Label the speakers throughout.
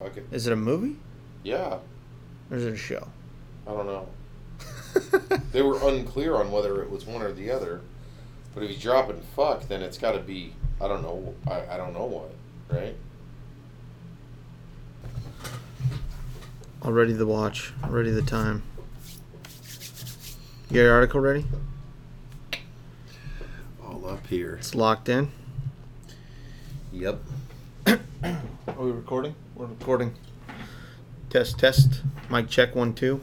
Speaker 1: Okay.
Speaker 2: Is it a movie
Speaker 1: Yeah,
Speaker 2: or is it a show?
Speaker 1: I don't know. they were unclear on whether it was one or the other. But if he's dropping fuck, then it's got to be I don't know. I, I don't know what, right?
Speaker 2: Already the watch. Already the time. You got your article ready?
Speaker 1: All up here.
Speaker 2: It's locked in.
Speaker 1: Yep.
Speaker 2: Are we recording? We're recording. Test, test. Mic check one, two.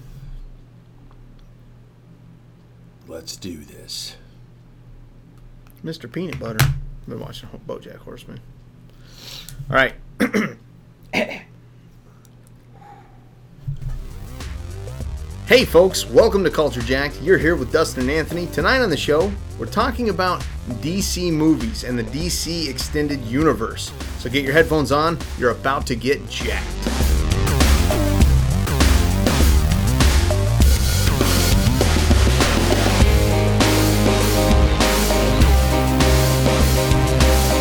Speaker 1: Let's do this.
Speaker 2: Mr. Peanut Butter. I've been watching Bojack Horseman. All right. hey, folks. Welcome to Culture Jacked. You're here with Dustin and Anthony. Tonight on the show, we're talking about DC movies and the DC Extended Universe. So get your headphones on. You're about to get jacked.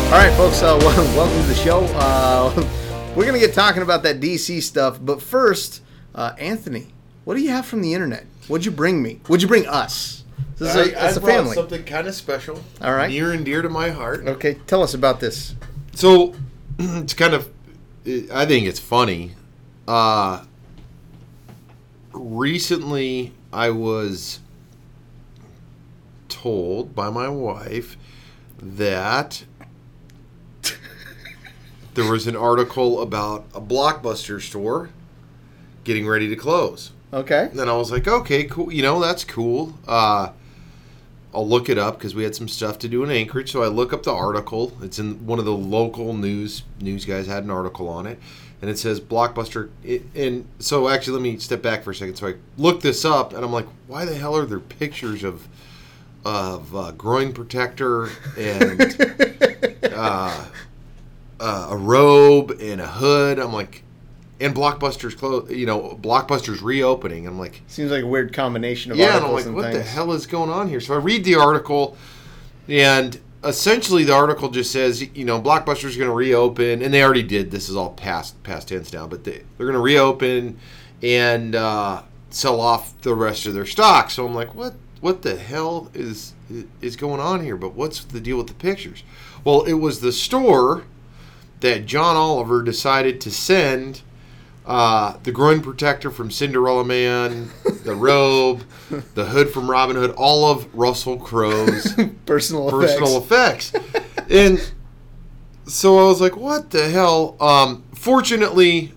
Speaker 2: All right, folks. Uh, wel- welcome to the show. Uh, we're gonna get talking about that DC stuff, but first, uh, Anthony, what do you have from the internet? What'd you bring me? What'd you bring us? This is a,
Speaker 1: I, I
Speaker 2: a family.
Speaker 1: something kind of special.
Speaker 2: All right.
Speaker 1: Near and dear to my heart.
Speaker 2: Okay, tell us about this.
Speaker 1: So it's kind of, I think it's funny. Uh, recently, I was told by my wife that there was an article about a blockbuster store getting ready to close.
Speaker 2: Okay.
Speaker 1: And then I was like, okay, cool. You know, that's cool. Uh, I'll look it up because we had some stuff to do in Anchorage. So I look up the article. It's in one of the local news news guys had an article on it, and it says Blockbuster. It, and so actually, let me step back for a second. So I looked this up, and I'm like, why the hell are there pictures of of uh, groin protector and uh, uh, a robe and a hood? I'm like, and Blockbuster's close. You know, Blockbuster's reopening. I'm like,
Speaker 2: Seems like a weird combination of
Speaker 1: yeah, and I'm like,
Speaker 2: and
Speaker 1: what the hell is going on here? So I read the article, and essentially the article just says, you know, Blockbuster's going to reopen, and they already did. This is all past past tense now, but they, they're going to reopen and uh, sell off the rest of their stock. So I'm like, what? What the hell is is going on here? But what's the deal with the pictures? Well, it was the store that John Oliver decided to send uh, the groin protector from Cinderella Man, the robe, the hood from Robin Hood, all of Russell Crowe's
Speaker 2: Personal,
Speaker 1: personal
Speaker 2: effects.
Speaker 1: effects. and so I was like, what the hell? Um, fortunately,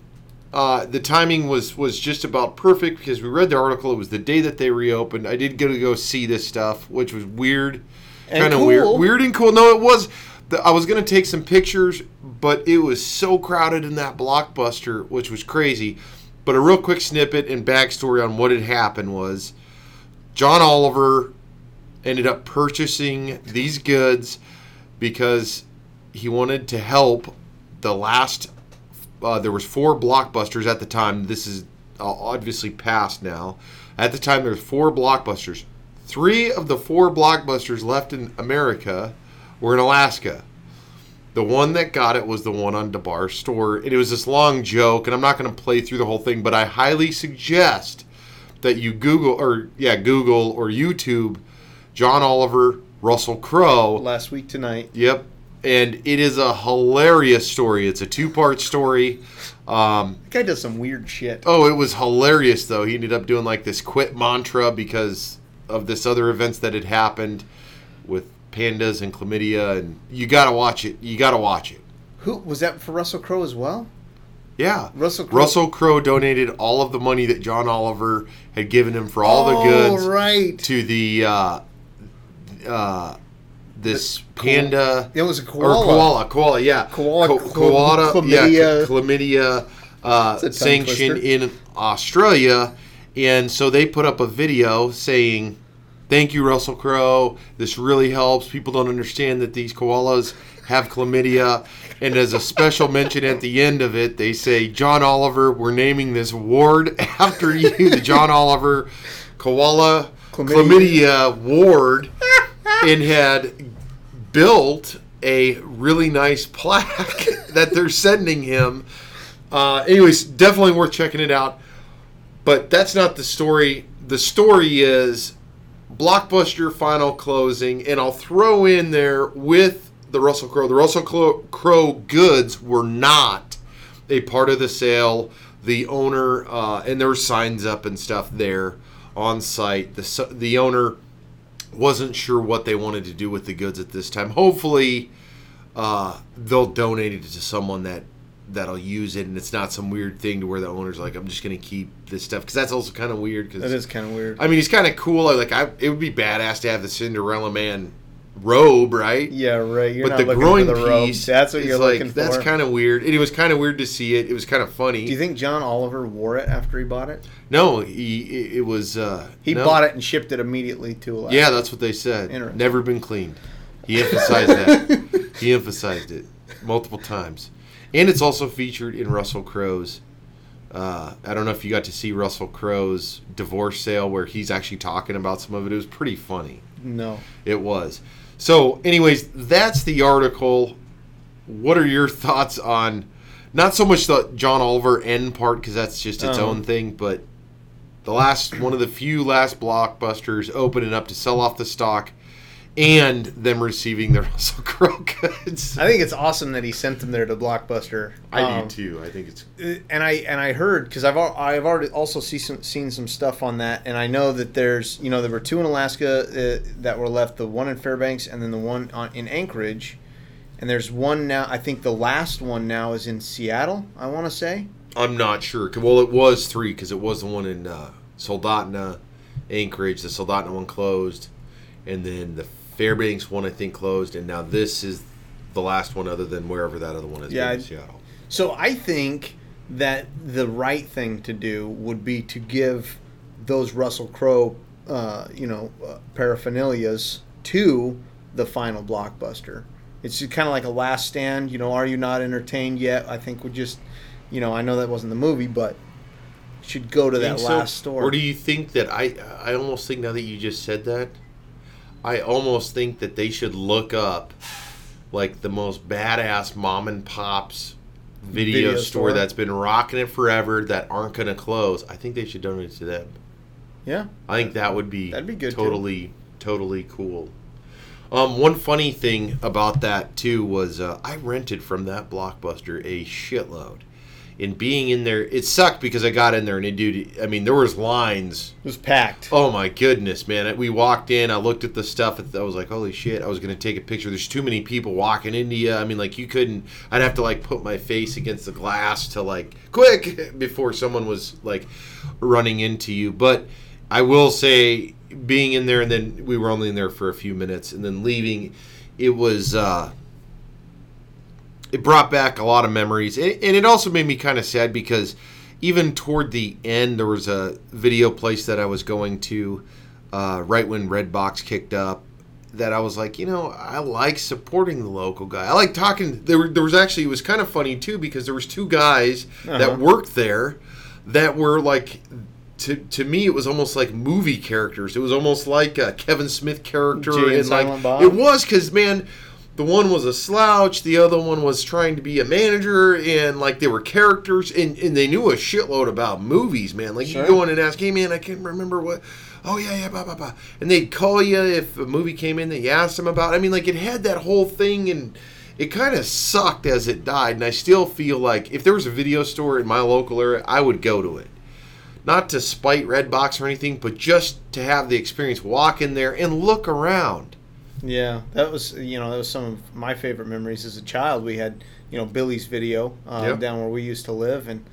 Speaker 1: uh, the timing was was just about perfect because we read the article. It was the day that they reopened. I did get to go see this stuff, which was weird, kind of
Speaker 2: cool.
Speaker 1: weird, weird and cool. No, it was. The, I was gonna take some pictures, but it was so crowded in that blockbuster, which was crazy. But a real quick snippet and backstory on what had happened was John Oliver ended up purchasing these goods because he wanted to help the last uh, there was four blockbusters at the time. This is uh, obviously past now. At the time there were four blockbusters. Three of the four blockbusters left in america were in alaska the one that got it was the one on DeBarr's store. And it was this long joke, and I'm not going to play through the whole thing, but I highly suggest that you Google, or yeah, Google or YouTube John Oliver, Russell Crowe.
Speaker 2: Last week tonight.
Speaker 1: Yep. And it is a hilarious story. It's a two part story. Um,
Speaker 2: That guy does some weird shit.
Speaker 1: oh, it was hilarious, though. He ended up doing like this quit mantra because of this other events that had happened with pandas and chlamydia. And you got to watch it. You got to watch it.
Speaker 2: Who was that for Russell Crowe as well?
Speaker 1: Yeah.
Speaker 2: Russell Crowe.
Speaker 1: Russell Crowe donated all of the money that John Oliver had given him for all the goods
Speaker 2: Oh, right.
Speaker 1: to the uh, uh, this panda
Speaker 2: It was a
Speaker 1: or
Speaker 2: koala.
Speaker 1: koala, koala, yeah,
Speaker 2: Koala,
Speaker 1: Ko- koala,
Speaker 2: chlamydia.
Speaker 1: yeah, chlamydia uh, sanction
Speaker 2: twister.
Speaker 1: in Australia, and so they put up a video saying. Thank you, Russell Crowe. This really helps. People don't understand that these koalas have chlamydia. And as a special mention at the end of it, they say, John Oliver, we're naming this ward after you, the John Oliver Koala
Speaker 2: Chlamydia.
Speaker 1: Chlamydia Ward, and had built a really nice plaque that they're sending him Uh, anyways, definitely worth checking it out. But that's not the story. The story is blockbuster final closing, and I'll throw in there with the Russell Crowe. The Russell Crowe goods were not a part of the sale. The owner uh, and there were signs up and stuff there on site. The the owner wasn't sure what they wanted to do with the goods at this time. Hopefully, uh, they'll donate it to someone that that'll use it, and it's not some weird thing to where the owner's like, "I'm just going to keep this stuff," because that's also kind of weird. Cause,
Speaker 2: that is kind of weird.
Speaker 1: I mean, he's kind of cool. Like, I, it would be badass to have the Cinderella Man robe, right?
Speaker 2: Yeah, right.
Speaker 1: You're but the groin the piece,
Speaker 2: that's what you're like,
Speaker 1: looking for. That's kind of weird. And it was kind of weird to see it. It was kind of funny.
Speaker 2: Do you think John Oliver wore it after he bought it?
Speaker 1: No, he it was. Uh,
Speaker 2: he
Speaker 1: no.
Speaker 2: bought it and shipped it immediately to
Speaker 1: Alaska. Yeah, that's what they said. Never been cleaned. He emphasized that. he emphasized it multiple times, and it's also featured in Russell Crowe's. Uh, I don't know if you got to see Russell Crowe's divorce sale where he's actually talking about some of it. It was pretty funny.
Speaker 2: No,
Speaker 1: it was. So, anyways, that's the article. What are your thoughts on not so much the John Oliver end part because that's just its um, own thing, but the last one of the few last blockbusters opening up to sell off the stock and them receiving the Russell Crowe goods.
Speaker 2: I think it's awesome that he sent them there to Blockbuster.
Speaker 1: I um, do too. I think it's
Speaker 2: uh, and I and I heard because I've I've already also see some, seen some stuff on that, and I know that there's you know there were two in Alaska uh, that were left, the one in Fairbanks and then the one on, in Anchorage, and there's one now. I think the last one now is in Seattle. I want to say.
Speaker 1: I'm not sure. Well, it was three because it was the one in uh, Soldotna, Anchorage. The Soldotna one closed, and then the Fairbanks one I think closed, and now this is the last one other than wherever that other one is yeah, in Seattle.
Speaker 2: So I think that the right thing to do would be to give those Russell Crowe, uh, you know, uh, paraphernalias to the final blockbuster. It's kind of like a last stand. You know, are you not entertained yet? I think we just, you know, I know that wasn't the movie, but should go to that so? last store.
Speaker 1: Or do you think that I? I almost think now that you just said that I almost think that they should look up like the most badass mom and pops video, video store, store, that's been rocking it forever that aren't going to close. I think they should donate to them.
Speaker 2: Yeah,
Speaker 1: I think that would be
Speaker 2: that'd be good.
Speaker 1: Totally, too. totally cool. Um, one funny thing about that too was uh, I rented from that blockbuster a shitload and being in there, it sucked because I got in there and it, dude, I mean, there was lines.
Speaker 2: It was packed.
Speaker 1: Oh my goodness, man! We walked in. I looked at the stuff. I was like, holy shit! I was gonna take a picture. There's too many people walking into you. I mean, like you couldn't. I'd have to like put my face against the glass to like quick before someone was like running into you. But I will say, being in there and then we were only in there for a few minutes and then leaving, it was. uh it brought back a lot of memories, and it also made me kind of sad because even toward the end, there was a video place that I was going to uh, right when Redbox kicked up. That I was like, you know, I like supporting the local guy. I like talking. There, there was actually it was kind of funny too because there was two guys uh-huh. that worked there that were like to to me it was almost like movie characters. It was almost like a Kevin Smith character
Speaker 2: Jay and, and like
Speaker 1: Bob. it was because man, the one was a slouch the other one was trying to be a manager and like they were characters and, and they knew a shitload about movies man. Like sure. you go in and ask hey man i can't remember what oh yeah yeah blah blah blah. And they'd call you if a movie came in that you asked them about. I mean like it had that whole thing and it kind of sucked as it died and i still feel like if there was a video store in my local area i would go to it. Not to spite redbox or anything but just to have the experience walk in there and look around
Speaker 2: yeah, that was you know that was some of my favorite memories as a child. We had you know Billy's video uh, yep. down where we used to live, and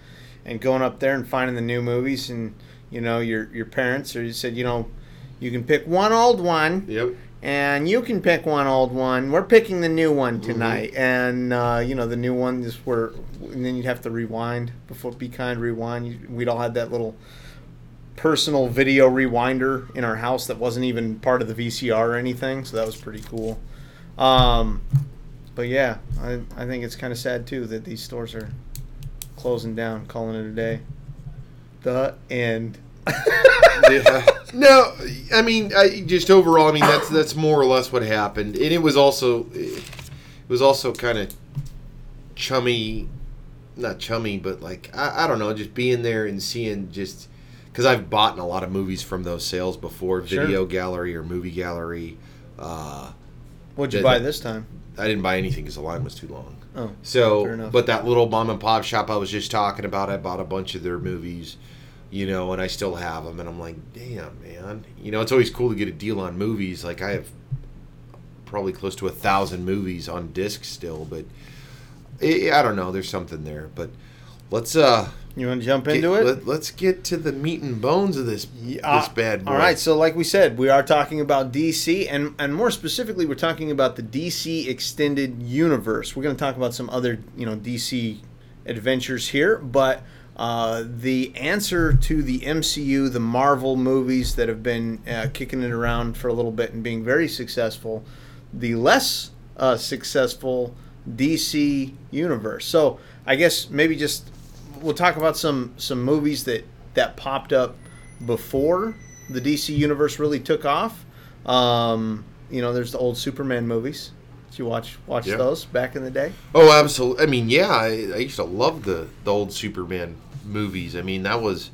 Speaker 2: and going up there and finding the new movies, and you know your your parents or you said you know you can pick one old one.
Speaker 1: Yep.
Speaker 2: And you can pick one old one. We're picking the new one mm-hmm. tonight, mm-hmm. and uh, you know the new one is where, and then you'd have to rewind before Be Kind rewind. We'd all had that little personal video rewinder in our house that wasn't even part of the VCR or anything, so that was pretty cool. Um, but yeah, I, I think it's kind of sad too that these stores are closing down, calling it a day. The end.
Speaker 1: yeah. No, I mean, I just overall, I mean that's that's more or less what happened, and it was also it was also kind of chummy not chummy, but like I, I don't know, just being there and seeing just because I've bought a lot of movies from those sales before,
Speaker 2: Sure.
Speaker 1: video gallery or movie gallery. Uh,
Speaker 2: What'd you
Speaker 1: The-
Speaker 2: buy this time?
Speaker 1: I didn't buy anything because the line was too long.
Speaker 2: Oh, fair
Speaker 1: So,
Speaker 2: enough.
Speaker 1: but that little mom and pop shop I was just talking about, I bought a bunch of their movies, you know, and I still have them. And I'm like, damn, man. You know, it's always cool to get a deal on movies. Like, I have probably close to a thousand movies on disc still, but eh, I don't know. There's something there. But let's, uh,
Speaker 2: you want to jump
Speaker 1: get,
Speaker 2: into it?
Speaker 1: Let, let's get to the meat and bones of this,
Speaker 2: Yeah,
Speaker 1: this bad boy.
Speaker 2: All right, so like we said, we are talking about DC, and and more specifically, we're talking about the DC extended universe. We're going to talk about some other you know DC adventures here, but uh, the answer to the MCU, the Marvel movies that have been uh, kicking it around for a little bit and being very successful, the less uh, successful DC universe. So I guess maybe just we'll talk about some some movies that that popped up before the DC universe really took off. Um, you know, there's the old Superman movies. Did you watch watch
Speaker 1: Yeah.
Speaker 2: those back in the day?
Speaker 1: Oh, absolutely. I mean, yeah, I, I used to love the the old Superman movies. I mean, that was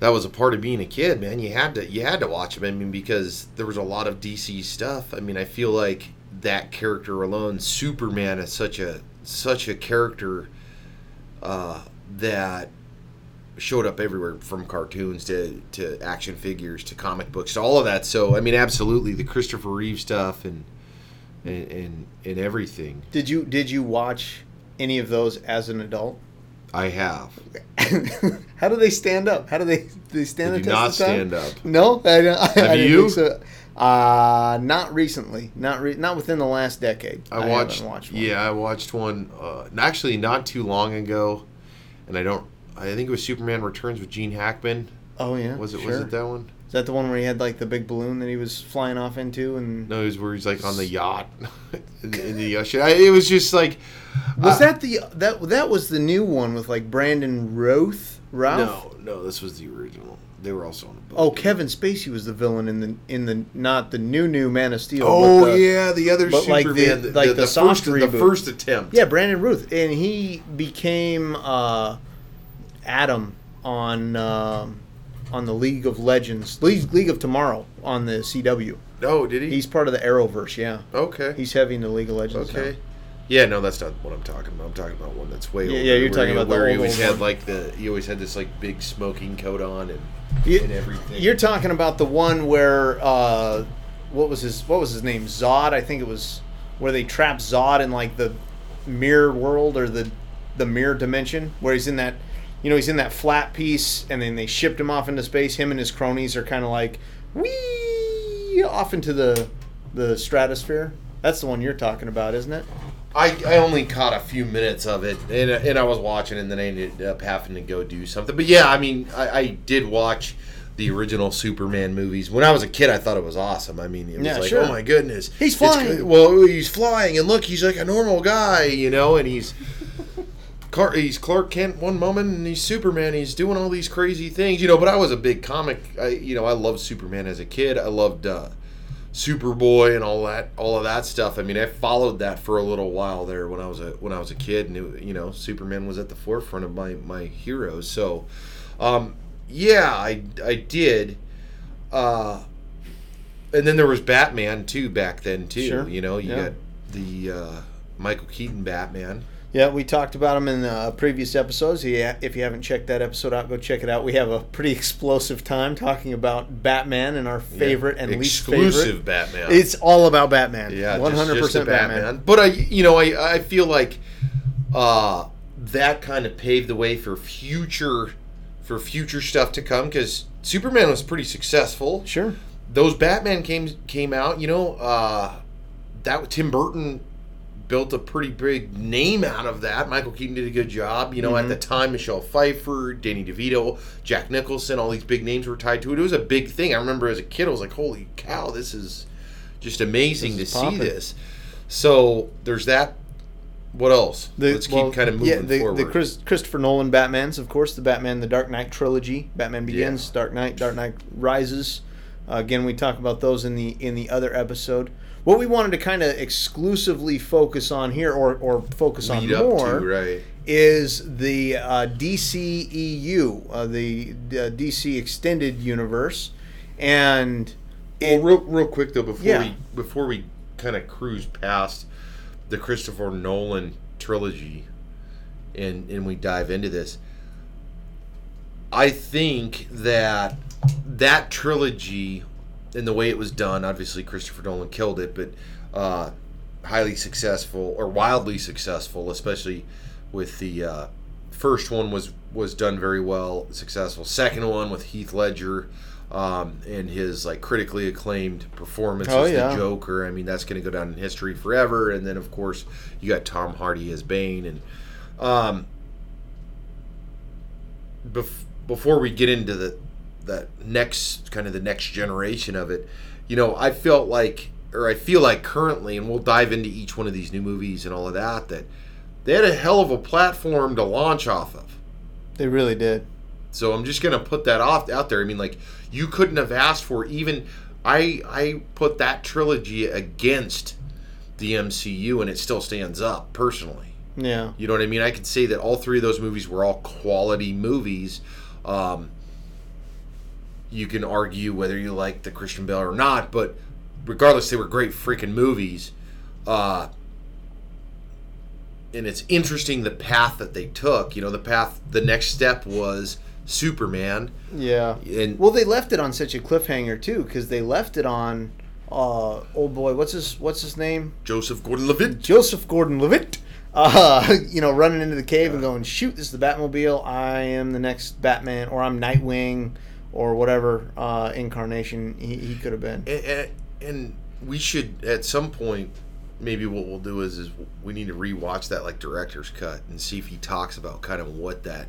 Speaker 1: that was a part of being a kid, man. You had to you had to watch them. I mean, because there was a lot of DC stuff. I mean, I feel like that character alone, Superman, is such a such a character uh, that showed up everywhere from cartoons to, to action figures to comic books to all of that. So I mean, absolutely the Christopher Reeve stuff and and and, and everything.
Speaker 2: Did you did you watch any of those as an adult?
Speaker 1: I have.
Speaker 2: How do they stand up? How do they do they stand
Speaker 1: They
Speaker 2: the
Speaker 1: do
Speaker 2: test
Speaker 1: not stand up.
Speaker 2: No, I, don't- I,
Speaker 1: Have
Speaker 2: I
Speaker 1: you?
Speaker 2: so. Uh, not recently. Not re- not within the last decade.
Speaker 1: I,
Speaker 2: haven't
Speaker 1: watched,
Speaker 2: watched one.
Speaker 1: Yeah, I watched one. Uh, actually, not too long ago, and I don't. I think it was Superman Returns with Gene Hackman.
Speaker 2: Oh yeah.
Speaker 1: Was it?
Speaker 2: Sure.
Speaker 1: Was it that one?
Speaker 2: Is that the one where he had like the big balloon that he was flying off into and
Speaker 1: No, it was where he's like on the yacht in, in the ocean. I, it was just like.
Speaker 2: Was
Speaker 1: uh,
Speaker 2: that the that that was the new one with like Brandon Routh? Ralph?
Speaker 1: No, no. This was the original. They were also on a boat.
Speaker 2: Oh, Kevin Spacey was the villain in the in the not the new new Man of Steel.
Speaker 1: Oh
Speaker 2: the,
Speaker 1: yeah, the other
Speaker 2: but like
Speaker 1: Superman,
Speaker 2: the- like the soft
Speaker 1: first, the first attempt.
Speaker 2: Yeah, Brandon Routh, and he became uh, Atom on um on the League of Legends, League, League of Tomorrow on the CW.
Speaker 1: Oh, did he?
Speaker 2: He's part of the Arrowverse. Yeah,
Speaker 1: okay.
Speaker 2: he's heavy in the League of Legends.
Speaker 1: Okay.
Speaker 2: now.
Speaker 1: Yeah, no, that's not what I'm talking about. I'm talking about one that's way
Speaker 2: Yeah,
Speaker 1: older.
Speaker 2: yeah, you're talking
Speaker 1: he-
Speaker 2: about the
Speaker 1: where he
Speaker 2: old,
Speaker 1: always had
Speaker 2: one.
Speaker 1: like the he always had this like big smoking coat on and
Speaker 2: You-
Speaker 1: and everything.
Speaker 2: You're talking about the one where uh, what was his what was his name Zod? I think it was where they trap Zod in like the mirror world or the the mirror dimension where he's in that you know he's in that flat piece and then they shipped him off into space. Him and his cronies are kind of like wee off into the the stratosphere. That's the one you're talking about, isn't it?
Speaker 1: I, I only caught a few minutes of it, and, and I was watching, and then I ended up having to go do something. But yeah, I mean, I, I did watch the original Superman movies. When I was a kid, I thought it was awesome. I mean, it was
Speaker 2: Yeah,
Speaker 1: like,
Speaker 2: sure.
Speaker 1: oh my goodness,
Speaker 2: He's flying.
Speaker 1: well, he's flying, and look, he's like a normal guy, you know, and he's. Clark, he's Clark Kent one moment, and he's Superman. He's doing all these crazy things, you know. But I was a big comic. I, you know, I loved Superman as a kid. I loved uh, Superboy and all that, all of that stuff. I mean, I followed that for a little while there when I was a when I was a kid, and it, you know, Superman was at the forefront of my my heroes. So, um, yeah, I I did. Uh, and then there was Batman too back then too.
Speaker 2: Sure.
Speaker 1: You know, you
Speaker 2: Yeah.
Speaker 1: got the uh, Michael Keaton Batman.
Speaker 2: Yeah, we talked about him in uh, previous episodes. Yeah, if you haven't checked that episode out, go check it out. We have a pretty explosive time talking about Batman and our favorite and least
Speaker 1: exclusive
Speaker 2: favorite.
Speaker 1: Batman.
Speaker 2: It's all about Batman.
Speaker 1: yeah,
Speaker 2: one hundred
Speaker 1: just- just a
Speaker 2: percent Batman.
Speaker 1: But I, you know, I I feel like uh, that kind of paved the way for future for future stuff to come because Superman was pretty successful.
Speaker 2: Sure.
Speaker 1: Those Batman came came out. You know, uh, that Tim Burton built a pretty big name out of that. Michael Keaton did a good job. You know,
Speaker 2: Mm-hmm.
Speaker 1: at the time, Michelle Pfeiffer, Danny DeVito, Jack Nicholson, all these big names were tied to it. It was a big thing. I remember as a kid, I was like, "Holy cow, this is just amazing
Speaker 2: This
Speaker 1: to see this." So there's that. What else?
Speaker 2: The-
Speaker 1: Let's keep
Speaker 2: well,
Speaker 1: kind of moving
Speaker 2: yeah, the,
Speaker 1: forward.
Speaker 2: The Chris, Christopher Nolan Batmans, of course, the Batman, the Dark Knight trilogy, Batman Begins,
Speaker 1: Yeah.
Speaker 2: Dark Knight, Dark Knight Rises. Uh, again, we talk about those in the in the other episode. What we wanted to kind of exclusively focus on here, or or focus
Speaker 1: Lead
Speaker 2: on more,
Speaker 1: to right.
Speaker 2: is the uh, DCEU, uh, the uh, DC Extended Universe, and
Speaker 1: Well, real, real quick though, before
Speaker 2: Yeah.
Speaker 1: we before we kind of cruise past the Christopher Nolan trilogy, and and we dive into this, I think that that trilogy and the way it was done, obviously Christopher Nolan killed it, but uh, highly successful or wildly successful, especially with the uh, first one was was done very well, successful. Second one with Heath Ledger um, and his like critically acclaimed performance
Speaker 2: Oh,
Speaker 1: as
Speaker 2: yeah.
Speaker 1: the Joker. I mean, that's going to go down in history forever. And then of course you got Tom Hardy as Bane and. Um, bef- before we get into the that next kind of the next generation of it, you know, I felt like or I feel like currently, and we'll dive into each one of these new movies and all of that, that they had a hell of a platform to launch off of.
Speaker 2: they really did.
Speaker 1: So I'm just gonna put that off out there. I mean, like you couldn't have asked for even. I I put that trilogy against the MCU, and it still stands up personally.
Speaker 2: Yeah.
Speaker 1: You know what I mean? I could say that all three of those movies were all quality movies. Um, you can argue whether you like the Christian Bale or not, but regardless, they were great freaking movies. Uh, and it's interesting the path that they took. You know, the path, the next step was Superman.
Speaker 2: Yeah.
Speaker 1: And
Speaker 2: Well, they left it on such a cliffhanger too, because they left it on uh, old boy. What's his What's his name?
Speaker 1: Joseph Gordon Levitt.
Speaker 2: Joseph Gordon-Levitt. Uh, you know, running into the cave and going, "Shoot, this is the Batmobile. I am the next Batman, or I'm Nightwing, or whatever uh, incarnation he, he could have been."
Speaker 1: and, and, we should at some point maybe what we'll do is is we need to rewatch that like director's cut and see if he talks about kind of what that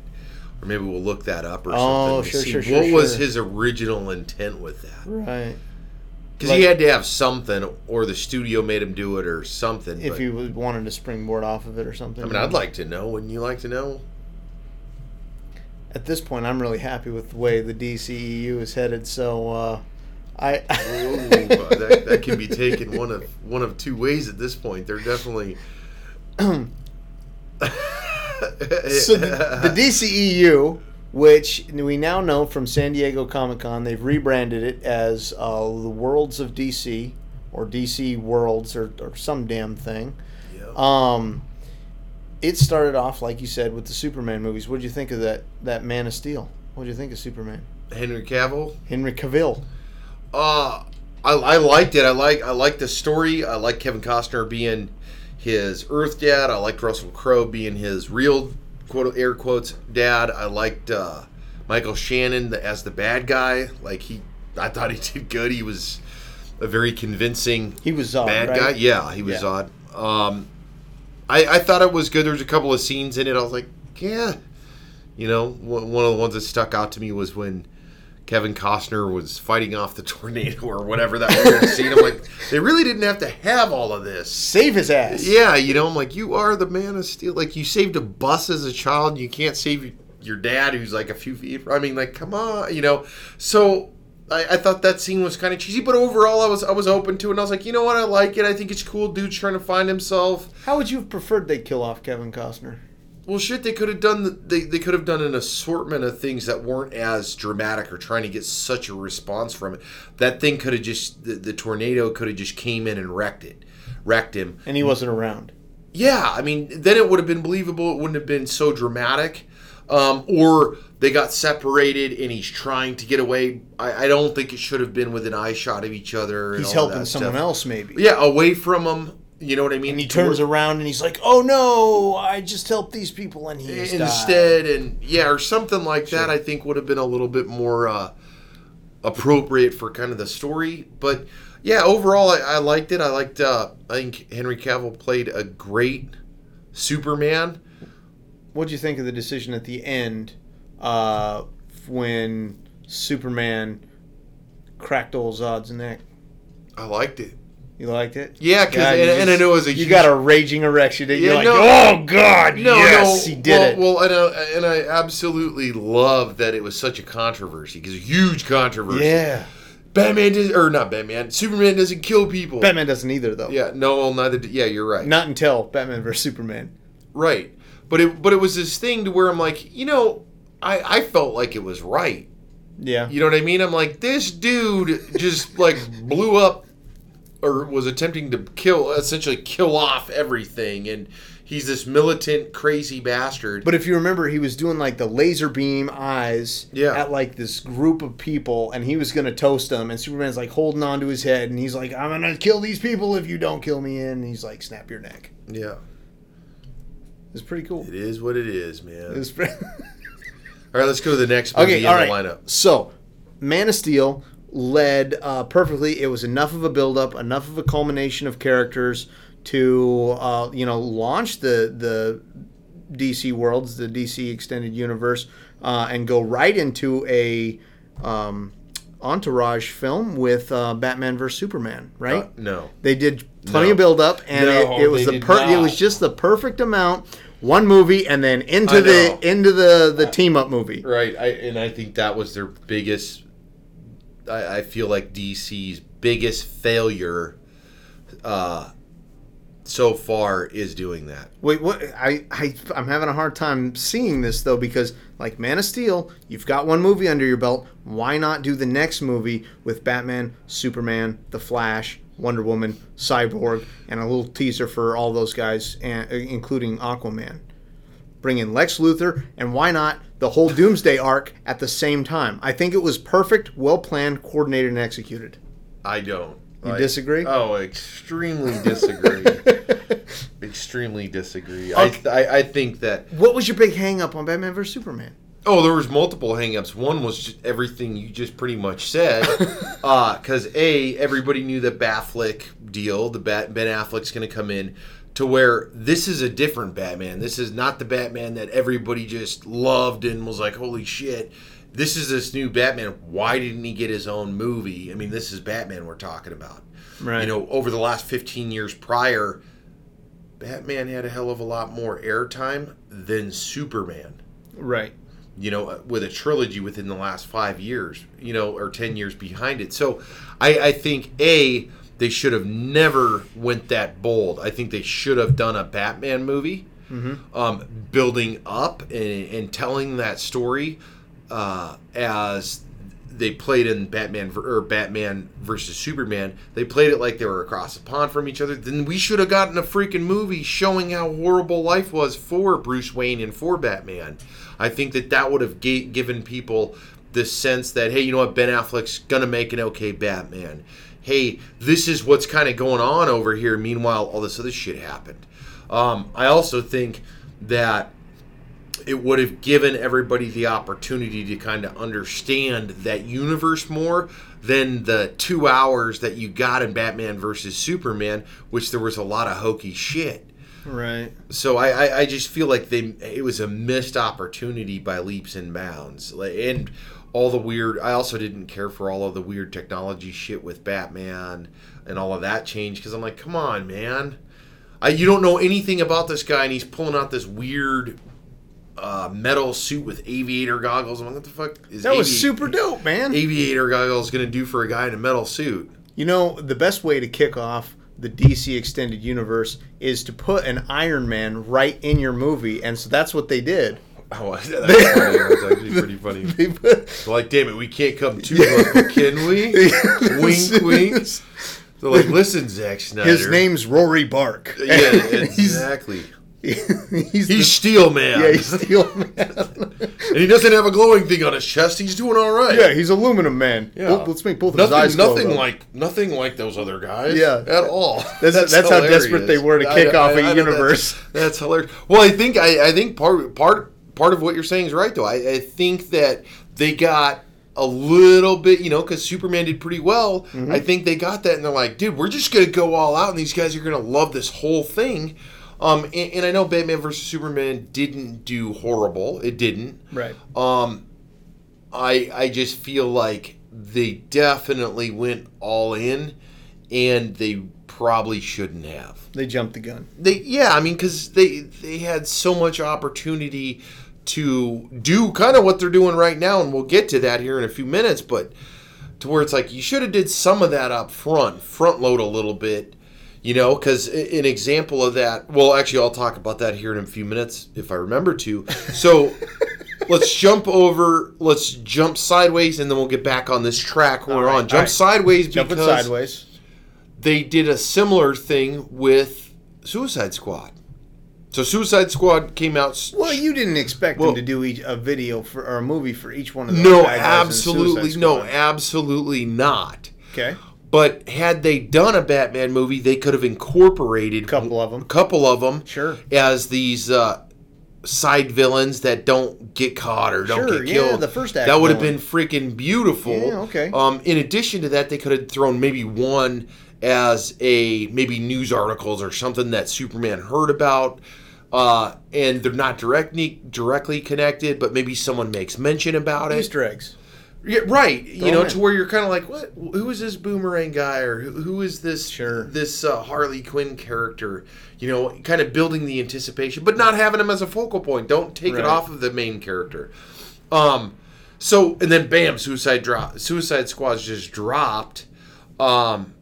Speaker 1: or maybe we'll look that up or
Speaker 2: Oh,
Speaker 1: something to
Speaker 2: sure,
Speaker 1: see
Speaker 2: sure, sure,
Speaker 1: what was his original intent with that
Speaker 2: Right.
Speaker 1: because
Speaker 2: Like-
Speaker 1: he had to have something or the studio made him do it or something
Speaker 2: If
Speaker 1: but,
Speaker 2: he was- wanted to springboard off of it or something.
Speaker 1: i mean i'd like to know wouldn't you like to know
Speaker 2: At this point, I'm really happy with the way the DCEU is headed. So, uh, I.
Speaker 1: Ooh, that, that can be taken one of one of two ways at this point they're definitely
Speaker 2: so the, the DCEU, which we now know from San Diego Comic Con, they've rebranded it as uh, the Worlds of DC or DC Worlds or, or some damn thing.
Speaker 1: Yeah.
Speaker 2: Um, it started off like you said with the Superman movies. What did you think of that that Man of Steel? What did you think of Superman?
Speaker 1: henry cavill
Speaker 2: Henry Cavill.
Speaker 1: Uh, I, I liked it. I like I like the story. I like Kevin Costner being his Earth dad. I liked Russell Crowe being his real quote air quotes dad. I liked uh, Michael Shannon as the bad guy. Like he, I thought he did good. He was a very convincing
Speaker 2: He was Zod,
Speaker 1: bad
Speaker 2: right?
Speaker 1: guy. Yeah, he was
Speaker 2: Yeah.
Speaker 1: odd. Um, I I thought it was good. There was a couple of scenes in it. I was like, yeah, you know, one of the ones that stuck out to me was when. Kevin Costner was fighting off the tornado or whatever that weird scene. I'm like, they really didn't have to have all of this.
Speaker 2: Save his ass.
Speaker 1: Yeah, you know, I'm like, you are the man of steel. Like, you saved a bus as a child. You can't save your dad who's like a few feet. I mean, like, come on, you know. So I, I thought that scene was kind of cheesy, but overall, I was I was open to it. And I was like, you know what, I like it. I think it's cool. Dude's trying to find himself.
Speaker 2: How would you have preferred they kill off Kevin Costner?
Speaker 1: Well, shit, they could have done the, they they could have done an assortment of things that weren't as dramatic or trying to get such a response from it. That thing could have just the, the tornado could have just came in and wrecked it, wrecked him.
Speaker 2: And he wasn't around.
Speaker 1: Yeah, I mean, then it would have been believable. It wouldn't have been so dramatic. Um, or they got separated and he's trying to get away. I, I don't think it should have been with an eye shot of each other.
Speaker 2: He's helping someone
Speaker 1: stuff.
Speaker 2: else, maybe.
Speaker 1: Yeah, away from him. You know what I mean?
Speaker 2: And he turns around and he's like, "Oh no, I just helped these people and he
Speaker 1: instead and yeah or something like that i think would have been a little bit more uh, appropriate for kind of the story but yeah overall i, I liked it i liked uh, i think henry cavill played a great superman
Speaker 2: What do you think of the decision at the end uh, when Superman cracked old Zod's neck?
Speaker 1: i liked it
Speaker 2: You liked it?
Speaker 1: yeah because and, and i know it was a
Speaker 2: You
Speaker 1: huge,
Speaker 2: got a raging erection. You're
Speaker 1: Yeah,
Speaker 2: like,
Speaker 1: no.
Speaker 2: oh god,
Speaker 1: no,
Speaker 2: yes,
Speaker 1: no.
Speaker 2: he did
Speaker 1: well,
Speaker 2: it.
Speaker 1: Well, and I, and I absolutely love that it was such a controversy because a huge controversy.
Speaker 2: yeah,
Speaker 1: Batman does, or not Batman. Superman doesn't kill people.
Speaker 2: Batman doesn't either though.
Speaker 1: Yeah, no, well, neither. Yeah, you're right.
Speaker 2: Not until Batman vs Superman.
Speaker 1: Right. But it but it was this thing to where I'm like, you know, I I felt like it was right.
Speaker 2: Yeah.
Speaker 1: You know what I mean? I'm like, this dude just like blew up or was attempting to kill essentially kill off everything and he's this militant crazy bastard.
Speaker 2: But if you remember, he was doing like the laser beam eyes
Speaker 1: Yeah.
Speaker 2: at like this group of people, and he was gonna toast them, and Superman's like holding on to his head, and he's like, "I'm gonna kill these people if you don't kill me." In and he's like, "Snap your neck."
Speaker 1: yeah.
Speaker 2: It's pretty cool.
Speaker 1: It is what it is, man.
Speaker 2: It's pretty-
Speaker 1: all right, let's go to the next movie
Speaker 2: okay,
Speaker 1: in
Speaker 2: all
Speaker 1: the
Speaker 2: right.
Speaker 1: lineup.
Speaker 2: So, Man of Steel led uh, perfectly. It was enough of a build-up, enough of a culmination of characters to uh, you know launch the the DC worlds, the DC extended universe, uh, and go right into a um, entourage film with uh, Batman vs Superman. Right?
Speaker 1: Uh, no.
Speaker 2: They did plenty
Speaker 1: No.
Speaker 2: of build up, and
Speaker 1: No,
Speaker 2: it, it was the per- it was just the perfect amount. One movie, and then into the into the the team up movie.
Speaker 1: Right, I, and I think that was their biggest. I, I feel like DC's biggest failure uh, so far is doing that.
Speaker 2: Wait, what? I, I I'm having a hard time seeing this though because like Man of Steel, you've got one movie under your belt. Why not do the next movie with Batman, Superman, The Flash, Wonder Woman, Cyborg, and a little teaser for all those guys, and, uh, including Aquaman. Bring in Lex Luthor, and why not the whole Doomsday arc at the same time? I think it was perfect, well planned, coordinated, and executed.
Speaker 1: I don't.
Speaker 2: You
Speaker 1: I-
Speaker 2: disagree?
Speaker 1: Oh, extremely disagree. extremely disagree. I, I I think that
Speaker 2: What was your big hang up on Batman vs Superman?
Speaker 1: Oh, there was multiple hangups. One was just everything you just pretty much said, uh, because a everybody knew the Batfleck deal, the Bat, Ben Affleck's going to come in, to where this is a different Batman. This is not the Batman that everybody just loved and was like, holy shit. This is this new Batman. Why didn't he get his own movie? I mean, this is Batman we're talking about.
Speaker 2: Right.
Speaker 1: You know, over the last 15 years prior, Batman had a hell of a lot more airtime than Superman
Speaker 2: Right.
Speaker 1: You know, with a trilogy within the last five years, you know, or ten years behind it. So, I, I think a they should have never went that bold. I think they should have done a Batman movie, um, building up and, and telling that story uh, as they played in Batman or Batman versus Superman. They played it like they were across the pond from each other. Then we should have gotten a freaking movie showing how horrible life was for Bruce Wayne and for Batman. I think that that would have ga- given people the sense that hey, you know what, Ben Affleck's gonna make an okay Batman. Hey, this is what's kind of going on over here. Meanwhile, all this other shit happened. Um, I also think that it would have given everybody the opportunity to kind of understand that universe more than the two hours that you got in Batman versus Superman, which there was a lot of hokey shit.
Speaker 2: Right.
Speaker 1: So I, I, I just feel like they it was a missed opportunity by leaps and bounds. Like, And all the weird. I also didn't care for all of the weird technology shit with Batman and all of that change because I'm like, come on, man. I, you don't know anything about this guy, and he's pulling out this weird uh, metal suit with aviator goggles. I'm like, what the fuck is
Speaker 2: That was super dope, man.
Speaker 1: aviator goggles going to do for a guy in a metal suit?
Speaker 2: You know, the best way to kick off the DC extended universe is to put an Iron Man right in your movie, and so that's what they did.
Speaker 1: Oh, that's. That's actually pretty funny.
Speaker 2: Put
Speaker 1: like, damn it, we can't come too but can we? wink, wink. They're like, listen, Zack Snyder.
Speaker 2: His name's Rory Bark.
Speaker 1: Yeah, exactly.
Speaker 2: he's,
Speaker 1: He's
Speaker 2: the,
Speaker 1: Steel Man.
Speaker 2: yeah, he's Steel Man.
Speaker 1: and he doesn't have a glowing thing on his chest. He's doing all right.
Speaker 2: yeah, he's Aluminum Man.
Speaker 1: Yeah.
Speaker 2: Well, let's make both of
Speaker 1: nothing,
Speaker 2: his eyes glow,
Speaker 1: nothing
Speaker 2: though.
Speaker 1: like nothing like those other guys.
Speaker 2: Yeah.
Speaker 1: at all.
Speaker 2: That's- that's how desperate they were to kick off a universe.
Speaker 1: That's, that's hilarious. Well, I think I, I think part part part of what you're saying is right though. I, I think that they got a little bit, you know, because Superman did pretty well.
Speaker 2: Mm-hmm.
Speaker 1: I think they got that, and they're like, dude, we're just gonna go all out, and these guys are gonna love this whole thing. Um, and, and I know Batman versus Superman didn't do horrible. It didn't.
Speaker 2: Right.
Speaker 1: Um, I I just feel like they definitely went all in, and they probably shouldn't have.
Speaker 2: They jumped the gun.
Speaker 1: They yeah, I mean, because they they had so much opportunity to do kind of what they're doing right now, and we'll get to that here in a few minutes. But to where it's like you should have did some of that up front, front load a little bit. You know, because an example of that. Well, actually, I'll talk about that here in a few minutes if I remember to. So. let's jump over. Let's jump sideways, and then we'll get back on this track we're
Speaker 2: right,
Speaker 1: on. Jump
Speaker 2: right.
Speaker 1: sideways
Speaker 2: Jumping
Speaker 1: because
Speaker 2: sideways.
Speaker 1: they did a similar thing with Suicide Squad. So Suicide Squad came out.
Speaker 2: Well, you didn't expect
Speaker 1: Well-
Speaker 2: them to do each, a video for or a movie for each one of those.
Speaker 1: no,
Speaker 2: bad guys in
Speaker 1: absolutely no, absolutely not.
Speaker 2: Okay,
Speaker 1: But had they done a Batman movie, they could have incorporated a
Speaker 2: couple of them.
Speaker 1: a couple of them
Speaker 2: Sure.
Speaker 1: as these uh, side villains that don't get caught or don't
Speaker 2: Sure,
Speaker 1: get
Speaker 2: yeah,
Speaker 1: killed.
Speaker 2: the first act
Speaker 1: that would have been freaking beautiful.
Speaker 2: Yeah, okay.
Speaker 1: Um, in addition to that, they could have thrown maybe one as a maybe news articles or something that Superman heard about. Uh, and they're not directly directly connected, but maybe someone makes mention about it.
Speaker 2: Easter eggs.
Speaker 1: Yeah, right. You know, to where you're kind of like, what? Who is this boomerang guy, or who, who is this?
Speaker 2: Sure.
Speaker 1: This uh, Harley Quinn character. You know, kind of building the anticipation, but not having him as a focal point. Don't take
Speaker 2: Right.
Speaker 1: it off of the main character. Um, so and then bam, Suicide drop. Suicide Squad's just dropped. Um,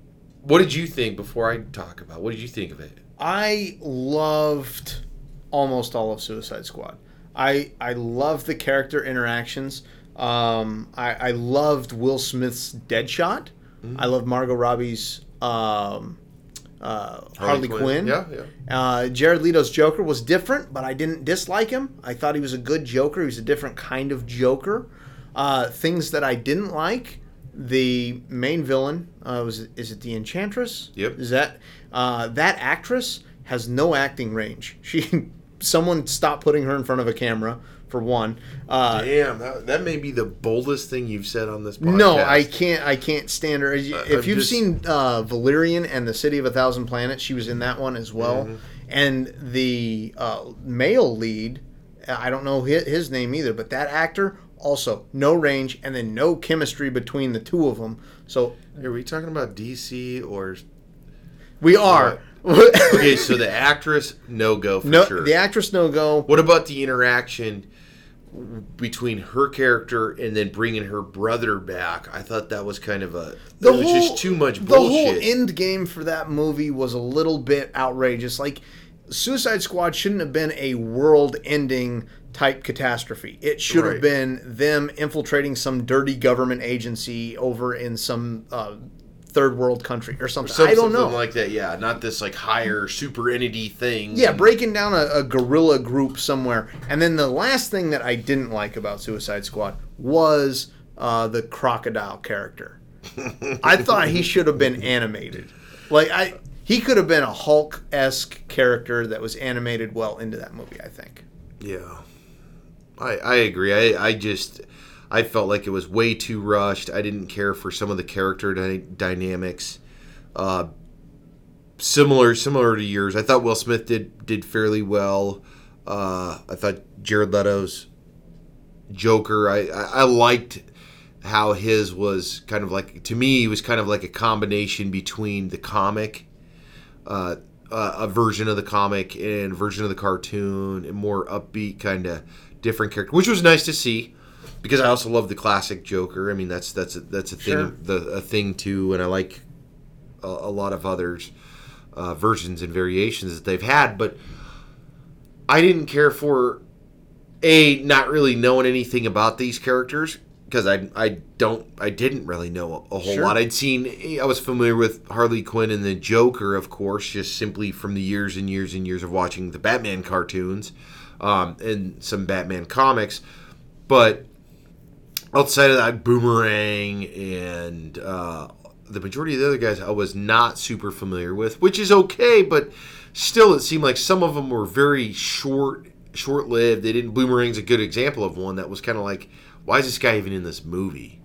Speaker 1: what did you think before I talk about? What did you think of it?
Speaker 2: I loved almost all of Suicide Squad. I I loved the character interactions. Um, I, I loved Will Smith's Deadshot. I love Margot Robbie's um, uh, Harley, Quinn.
Speaker 1: Yeah, yeah.
Speaker 2: Uh, Jared Leto's Joker was different, but I didn't dislike him. I thought he was a good Joker. He was a different kind of Joker. Uh, things that I didn't like. The main villain uh, was is it the Enchantress?
Speaker 1: Yep.
Speaker 2: Is that uh, that actress has no acting range. She someone stopped putting her in front of a camera for one. Uh,
Speaker 1: Damn, that, that may be the boldest thing you've said on this podcast.
Speaker 2: no, I can't. I can't stand her. If
Speaker 1: I'm
Speaker 2: you've
Speaker 1: just-
Speaker 2: seen uh, Valerian and the City of a Thousand Planets, she was in that one as well.
Speaker 1: Mm-hmm.
Speaker 2: And the uh, male lead, I don't know his, his name either, but that actor also no range, and then no chemistry between the two of them. So
Speaker 1: Are we talking about DC or
Speaker 2: we are.
Speaker 1: okay? So the actress no go for
Speaker 2: no,
Speaker 1: sure.
Speaker 2: the actress no go.
Speaker 1: what about the interaction between her character and then bringing her brother back? I thought that was kind of a.
Speaker 2: the
Speaker 1: it was
Speaker 2: whole,
Speaker 1: just too much bullshit.
Speaker 2: The whole end game for that movie was a little bit outrageous. Like Suicide Squad shouldn't have been a world-ending type catastrophe. It should have been them infiltrating some dirty government agency over in some uh, third world country or something.
Speaker 1: Some-
Speaker 2: I don't know.
Speaker 1: like that. Yeah, not this like higher super entity thing.
Speaker 2: yeah, breaking down a, a guerrilla group somewhere. And then the last thing that I didn't like about Suicide Squad was uh, the crocodile character. I thought he should have been animated. Like I, he could have been a Hulk esque character that was animated well into that movie. I think.
Speaker 1: Yeah, I I agree. I I just I felt like it was way too rushed. I didn't care for some of the character dy- dynamics. Uh, similar similar to yours. I thought Will Smith did did fairly well. Uh, I thought Jared Leto's Joker. I, I I liked how his was kind of like to me he was kind of like a combination between the comic uh, uh, a version of the comic and version of the cartoon and more upbeat kind of different character which was nice to see because I also love the classic Joker I mean that's that's a, that's a thing
Speaker 2: Sure.
Speaker 1: the a thing too and I like a, a lot of others uh, versions and variations that they've had but I didn't care for a not really knowing anything about these characters because I I don't I didn't really know a whole
Speaker 2: Sure.
Speaker 1: lot. I'd seen I was familiar with Harley Quinn and the Joker, of course, just simply from the years and years and years of watching the Batman cartoons um, and some Batman comics, but outside of that, Boomerang and uh, the majority of the other guys I was not super familiar with, which is okay, but still, it seemed like some of them were very short, short-lived. They didn't. Boomerang's a good example of one that was kind of like, why is this guy even in this movie?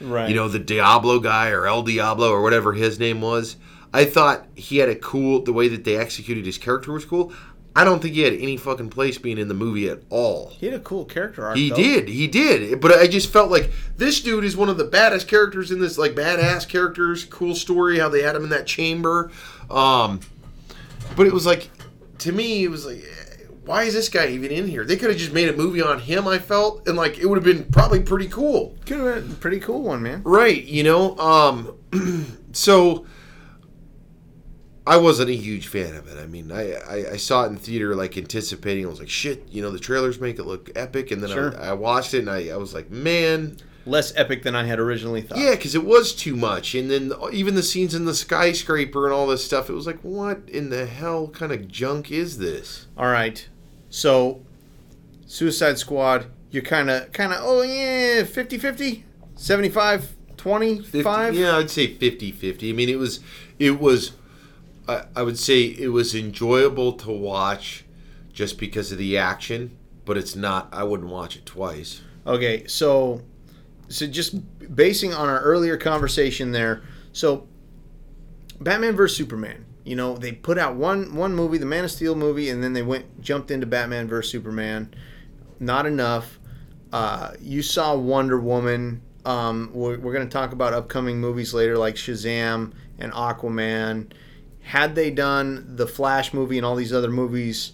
Speaker 2: Right.
Speaker 1: You know, the Diablo guy or El Diablo or whatever his name was. I thought he had a cool. The way that they executed his character was cool. I don't think he had any fucking place being in the movie at all.
Speaker 2: he had a cool character arc.
Speaker 1: He
Speaker 2: though.
Speaker 1: did, he did. But I just felt like this dude is one of the baddest characters in this, like badass characters. Cool story how they had him in that chamber. Um, but it was like, to me, it was like, why is this guy even in here? They could have just made a movie on him. I felt, and like it would have been probably pretty cool.
Speaker 2: Could have been a pretty cool one, man.
Speaker 1: Right, you know. Um, so I wasn't a huge fan of it. I mean, I, I, I saw it in theater, like anticipating. I was like, shit, you know, the trailers make it look epic, and then
Speaker 2: Sure.
Speaker 1: I, I watched it and I, I was like, man,
Speaker 2: Less epic than I had originally thought.
Speaker 1: yeah, because it was too much. And then uh, even the scenes in the skyscraper and all this stuff, it was like, what in the hell kind of junk is this?
Speaker 2: All right. So, Suicide Squad, you're kind of, kind of, oh yeah, 50 50? 75 25?
Speaker 1: Yeah, I'd say 50-50. I mean, it was, it was, I, I would say it was enjoyable to watch just because of the action, but it's not. I wouldn't watch it twice.
Speaker 2: Okay, so so just basing on our earlier conversation there, so Batman vs Superman. You know, they put out one one movie, the Man of Steel movie, and then they went jumped into Batman vs Superman. Not enough. Uh, you saw Wonder Woman. Um, we're we're going to talk about upcoming movies later, like Shazam and Aquaman. Had they done the Flash movie and all these other movies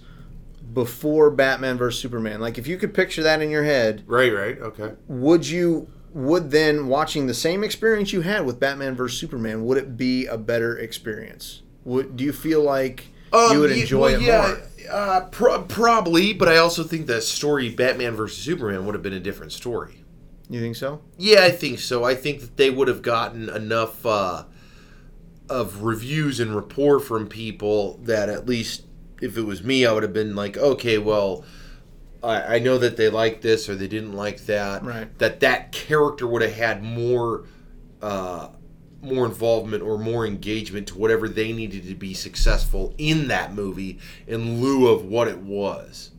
Speaker 2: before Batman vs Superman, like if you could picture that in your head,
Speaker 1: Right, right, okay.
Speaker 2: would you would then watching the same experience you had with Batman vs Superman would it be a better experience? Would do you feel like you would
Speaker 1: Um,
Speaker 2: enjoy
Speaker 1: well,
Speaker 2: it
Speaker 1: yeah,
Speaker 2: more?
Speaker 1: Uh, pro- probably, but I also think that story Batman versus Superman would have been a different story.
Speaker 2: You think so?
Speaker 1: Yeah, I think so. I think that they would have gotten enough uh, of reviews and rapport from people that at least if it was me, I would have been like, okay, well, I, I know that they like this or they didn't like that.
Speaker 2: Right.
Speaker 1: That that character would have had more. Uh, more involvement or more engagement to whatever they needed to be successful in that movie in lieu of what it was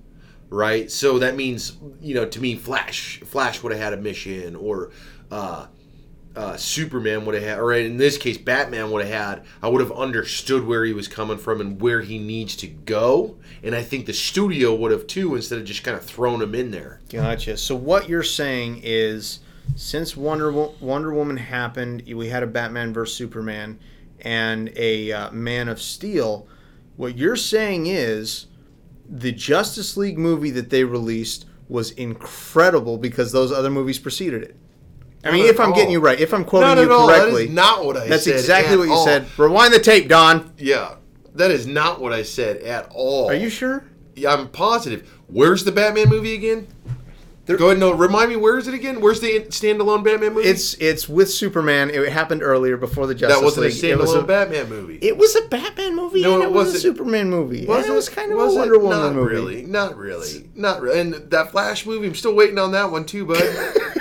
Speaker 1: right so that means you know to me flash flash would have had a mission or uh, uh, superman would have had or in this case batman would have had i would have understood where he was coming from and where he needs to go and i think the studio would have too instead of just kind of thrown him in there
Speaker 2: Gotcha. So what you're saying is, since Wonder Wo- Wonder Woman happened, we had a Batman vs Superman and a uh, Man of Steel. What you're saying is, the Justice League movie that they released was incredible because those other movies preceded it. I mean, if I'm getting you right, if I'm quoting
Speaker 1: not
Speaker 2: you
Speaker 1: all
Speaker 2: correctly,
Speaker 1: is not what i
Speaker 2: that's
Speaker 1: said That's
Speaker 2: exactly
Speaker 1: at
Speaker 2: what you
Speaker 1: all.
Speaker 2: said. Rewind the tape, Don.
Speaker 1: yeah that is not what i said at all
Speaker 2: Are you sure?
Speaker 1: Yeah, I'm positive. Where's the Batman movie again? Go ahead, no, remind me. Where is it again? Where's the standalone Batman movie?
Speaker 2: It's it's with Superman. It happened earlier before the Justice
Speaker 1: that wasn't a
Speaker 2: League. It was
Speaker 1: standalone
Speaker 2: a-
Speaker 1: Batman movie.
Speaker 2: It was a Batman movie
Speaker 1: No,
Speaker 2: and
Speaker 1: it
Speaker 2: it was a. Superman movie.
Speaker 1: Was
Speaker 2: and it was kind of
Speaker 1: Was
Speaker 2: a
Speaker 1: it?
Speaker 2: Wonder Woman
Speaker 1: Not
Speaker 2: movie.
Speaker 1: really. Not really. Not really. And that Flash movie, I'm still waiting on that one too, bud.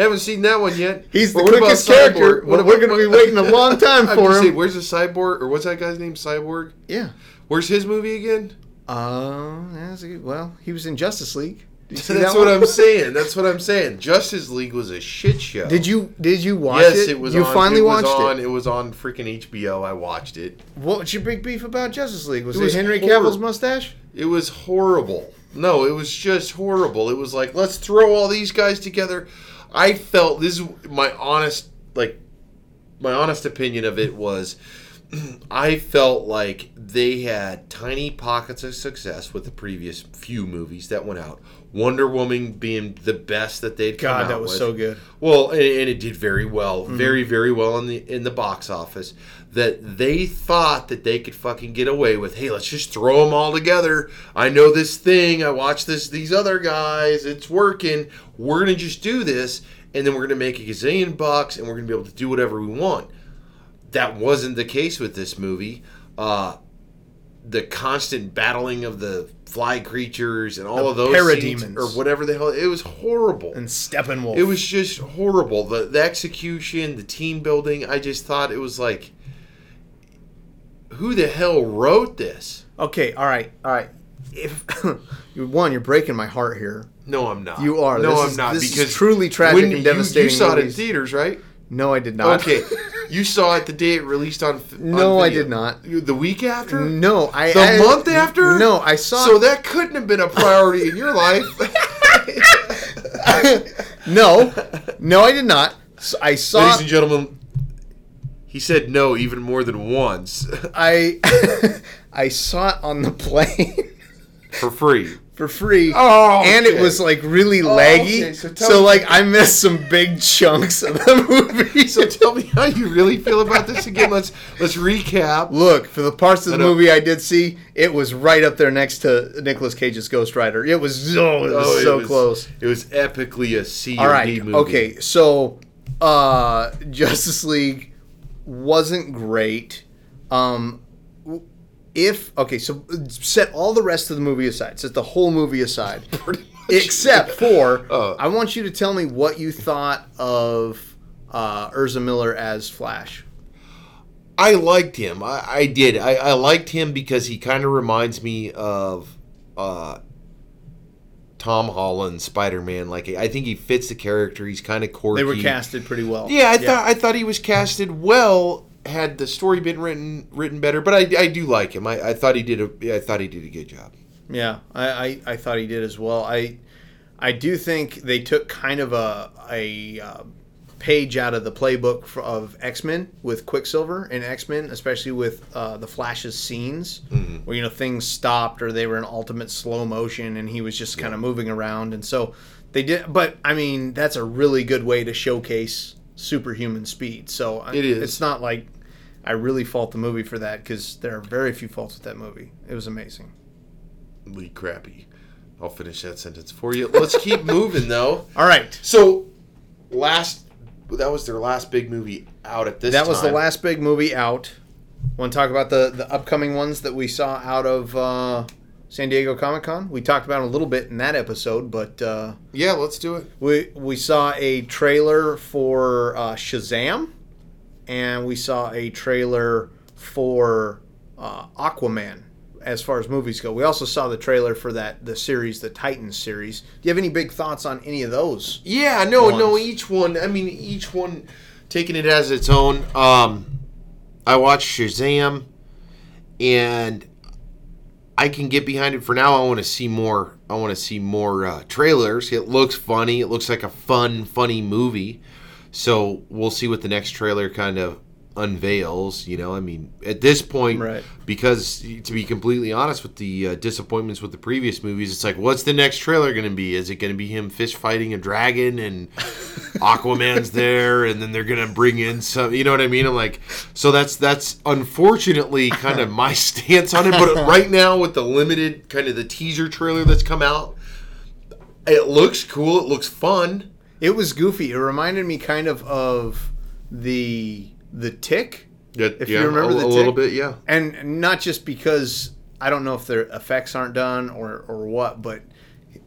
Speaker 1: Haven't seen that one yet.
Speaker 2: He's the
Speaker 1: But what about
Speaker 2: quickest character.
Speaker 1: What
Speaker 2: We're gonna be waiting a long time for him.
Speaker 1: saying, where's the cyborg, or what's that guy's name? Cyborg.
Speaker 2: Yeah.
Speaker 1: Where's his movie again?
Speaker 2: Uh, that's a good, well, he was in Justice League.
Speaker 1: That's
Speaker 2: that
Speaker 1: what? I'm saying. That's what I'm saying. Justice League was a shit show.
Speaker 2: Did you did you watch
Speaker 1: yes,
Speaker 2: it?
Speaker 1: it was.
Speaker 2: You
Speaker 1: on,
Speaker 2: finally
Speaker 1: it was
Speaker 2: watched
Speaker 1: on,
Speaker 2: it.
Speaker 1: it. was on freaking HBO. I watched it.
Speaker 2: What's your big beef about Justice League? Was
Speaker 1: It
Speaker 2: it,
Speaker 1: was
Speaker 2: Henry. Cavill's mustache?
Speaker 1: It was horrible. No, it was just horrible. It was like let's throw all these guys together. I felt this is my honest like my honest opinion of it was I felt like they had tiny pockets of success with the previous few movies that went out. Wonder Woman being the best that they'd come
Speaker 2: God, that was
Speaker 1: with.
Speaker 2: so good.
Speaker 1: Well, and, and it did very well,
Speaker 2: Mm-hmm.
Speaker 1: very very well in the in the box office. That they thought that they could fucking get away with. Hey, let's just throw them all together. I know this thing. I watch this. These other guys. It's working. We're gonna just do this, and then we're gonna make a gazillion bucks, and we're gonna be able to do whatever we want. That wasn't the case with this movie. Uh, the constant battling of the fly creatures and all
Speaker 2: The
Speaker 1: of those scenes,
Speaker 2: parademons.
Speaker 1: or whatever the hell. It was horrible.
Speaker 2: And Steppenwolf.
Speaker 1: It was just horrible. The the execution, the team building. I just thought it was like, who the hell wrote this?
Speaker 2: okay. All right, all right. If one, you're breaking my heart here.
Speaker 1: No, I'm not.
Speaker 2: You are.
Speaker 1: No,
Speaker 2: This
Speaker 1: I'm
Speaker 2: is-
Speaker 1: not.
Speaker 2: this is
Speaker 1: because
Speaker 2: truly tragic
Speaker 1: when
Speaker 2: and
Speaker 1: you-
Speaker 2: devastating
Speaker 1: You, saw it in theaters, right?
Speaker 2: No, I did not.
Speaker 1: Okay, you saw it the day it released on. on
Speaker 2: No, I did not.
Speaker 1: The week after.
Speaker 2: No, I.
Speaker 1: The
Speaker 2: I-
Speaker 1: month after?
Speaker 2: No, I saw.
Speaker 1: So that couldn't have been a priority in your life.
Speaker 2: no, no, I did not. So I saw.
Speaker 1: Ladies and gentlemen, he said no even more than once
Speaker 2: I I saw it on the plane
Speaker 1: for free.
Speaker 2: for free.
Speaker 1: Oh,
Speaker 2: and it was like really laggy.
Speaker 1: okay,
Speaker 2: So,
Speaker 1: so
Speaker 2: like I missed some big chunks of the movie.
Speaker 1: So tell me how you really feel about this again. Let's let's recap.
Speaker 2: Look, for the parts of the movie I did see, it was right up there next to Nicolas Cage's Ghost Rider. It was so, it was
Speaker 1: Oh, it
Speaker 2: so
Speaker 1: was-
Speaker 2: close.
Speaker 1: It was epically a C
Speaker 2: All
Speaker 1: or. D movie.
Speaker 2: Okay. So, uh, Justice League wasn't great. Um, if okay, so set all the rest of the movie aside. Set the whole movie aside, except for
Speaker 1: Oh.
Speaker 2: I want you to tell me what you thought of uh, Ezra Miller as Flash.
Speaker 1: I liked him. I, I did. I, I liked him because he kind of reminds me of uh, Tom Holland Spider Man. Like I think he fits the character. He's kind of quirky.
Speaker 2: They were casted pretty well.
Speaker 1: Yeah, I thought I thought he was casted well. Had the story been written written better, but I, I do like him. I, I thought he did a I thought he did a good job.
Speaker 2: Yeah, I, I, I thought he did as well. I I do think they took kind of a a uh, page out of the playbook of X Men with Quicksilver and X Men, especially with uh, the Flash's scenes where you know things stopped or they were in ultimate slow motion and he was just kind of moving around, and so they did. But I mean, that's a really good way to showcase superhuman speed. So I-
Speaker 1: It is.
Speaker 2: It's not like I really fault the movie for that because there are very few faults with that movie. It was amazing.
Speaker 1: Lee crappy. I'll finish that sentence for you. Let's keep moving though.
Speaker 2: All right.
Speaker 1: So last that was their last big movie out at this
Speaker 2: That was the last big movie out. Want to talk about the the upcoming ones that we saw out of uh, San Diego Comic Con? We talked about it a little bit in that episode, but uh,
Speaker 1: Yeah, let's do it.
Speaker 2: we we saw a trailer for uh, Shazam, and we saw a trailer for uh, Aquaman. As far as movies go, we also saw the trailer for that the series, the Titans series. Do you have any big thoughts on any of those?
Speaker 1: Yeah, no, no. Each one. I mean, each one taking it as its own. Um, I watched Shazam, and I can get behind it for now. I want to see more. I want to see more uh, trailers. It looks funny. It looks like a fun, funny movie. So we'll see what the next trailer kind of unveils. You know, I mean, at this point,
Speaker 2: Right.
Speaker 1: because to be completely honest with the uh, disappointments with the previous movies, it's like, what's the next trailer going to be? Is it going to be him fish fighting a dragon and Aquaman's there, and then they're going to bring in some? You know what I mean? I'm like, so that's that's unfortunately kind of my stance on it. But right now, with the limited kind of the teaser trailer that's come out, it looks cool. It looks fun.
Speaker 2: It was goofy. It reminded me kind of of the the Tick,
Speaker 1: That,
Speaker 2: If you remember
Speaker 1: a,
Speaker 2: the
Speaker 1: a little bit, yeah.
Speaker 2: and not just because I don't know if their effects aren't done or or what, but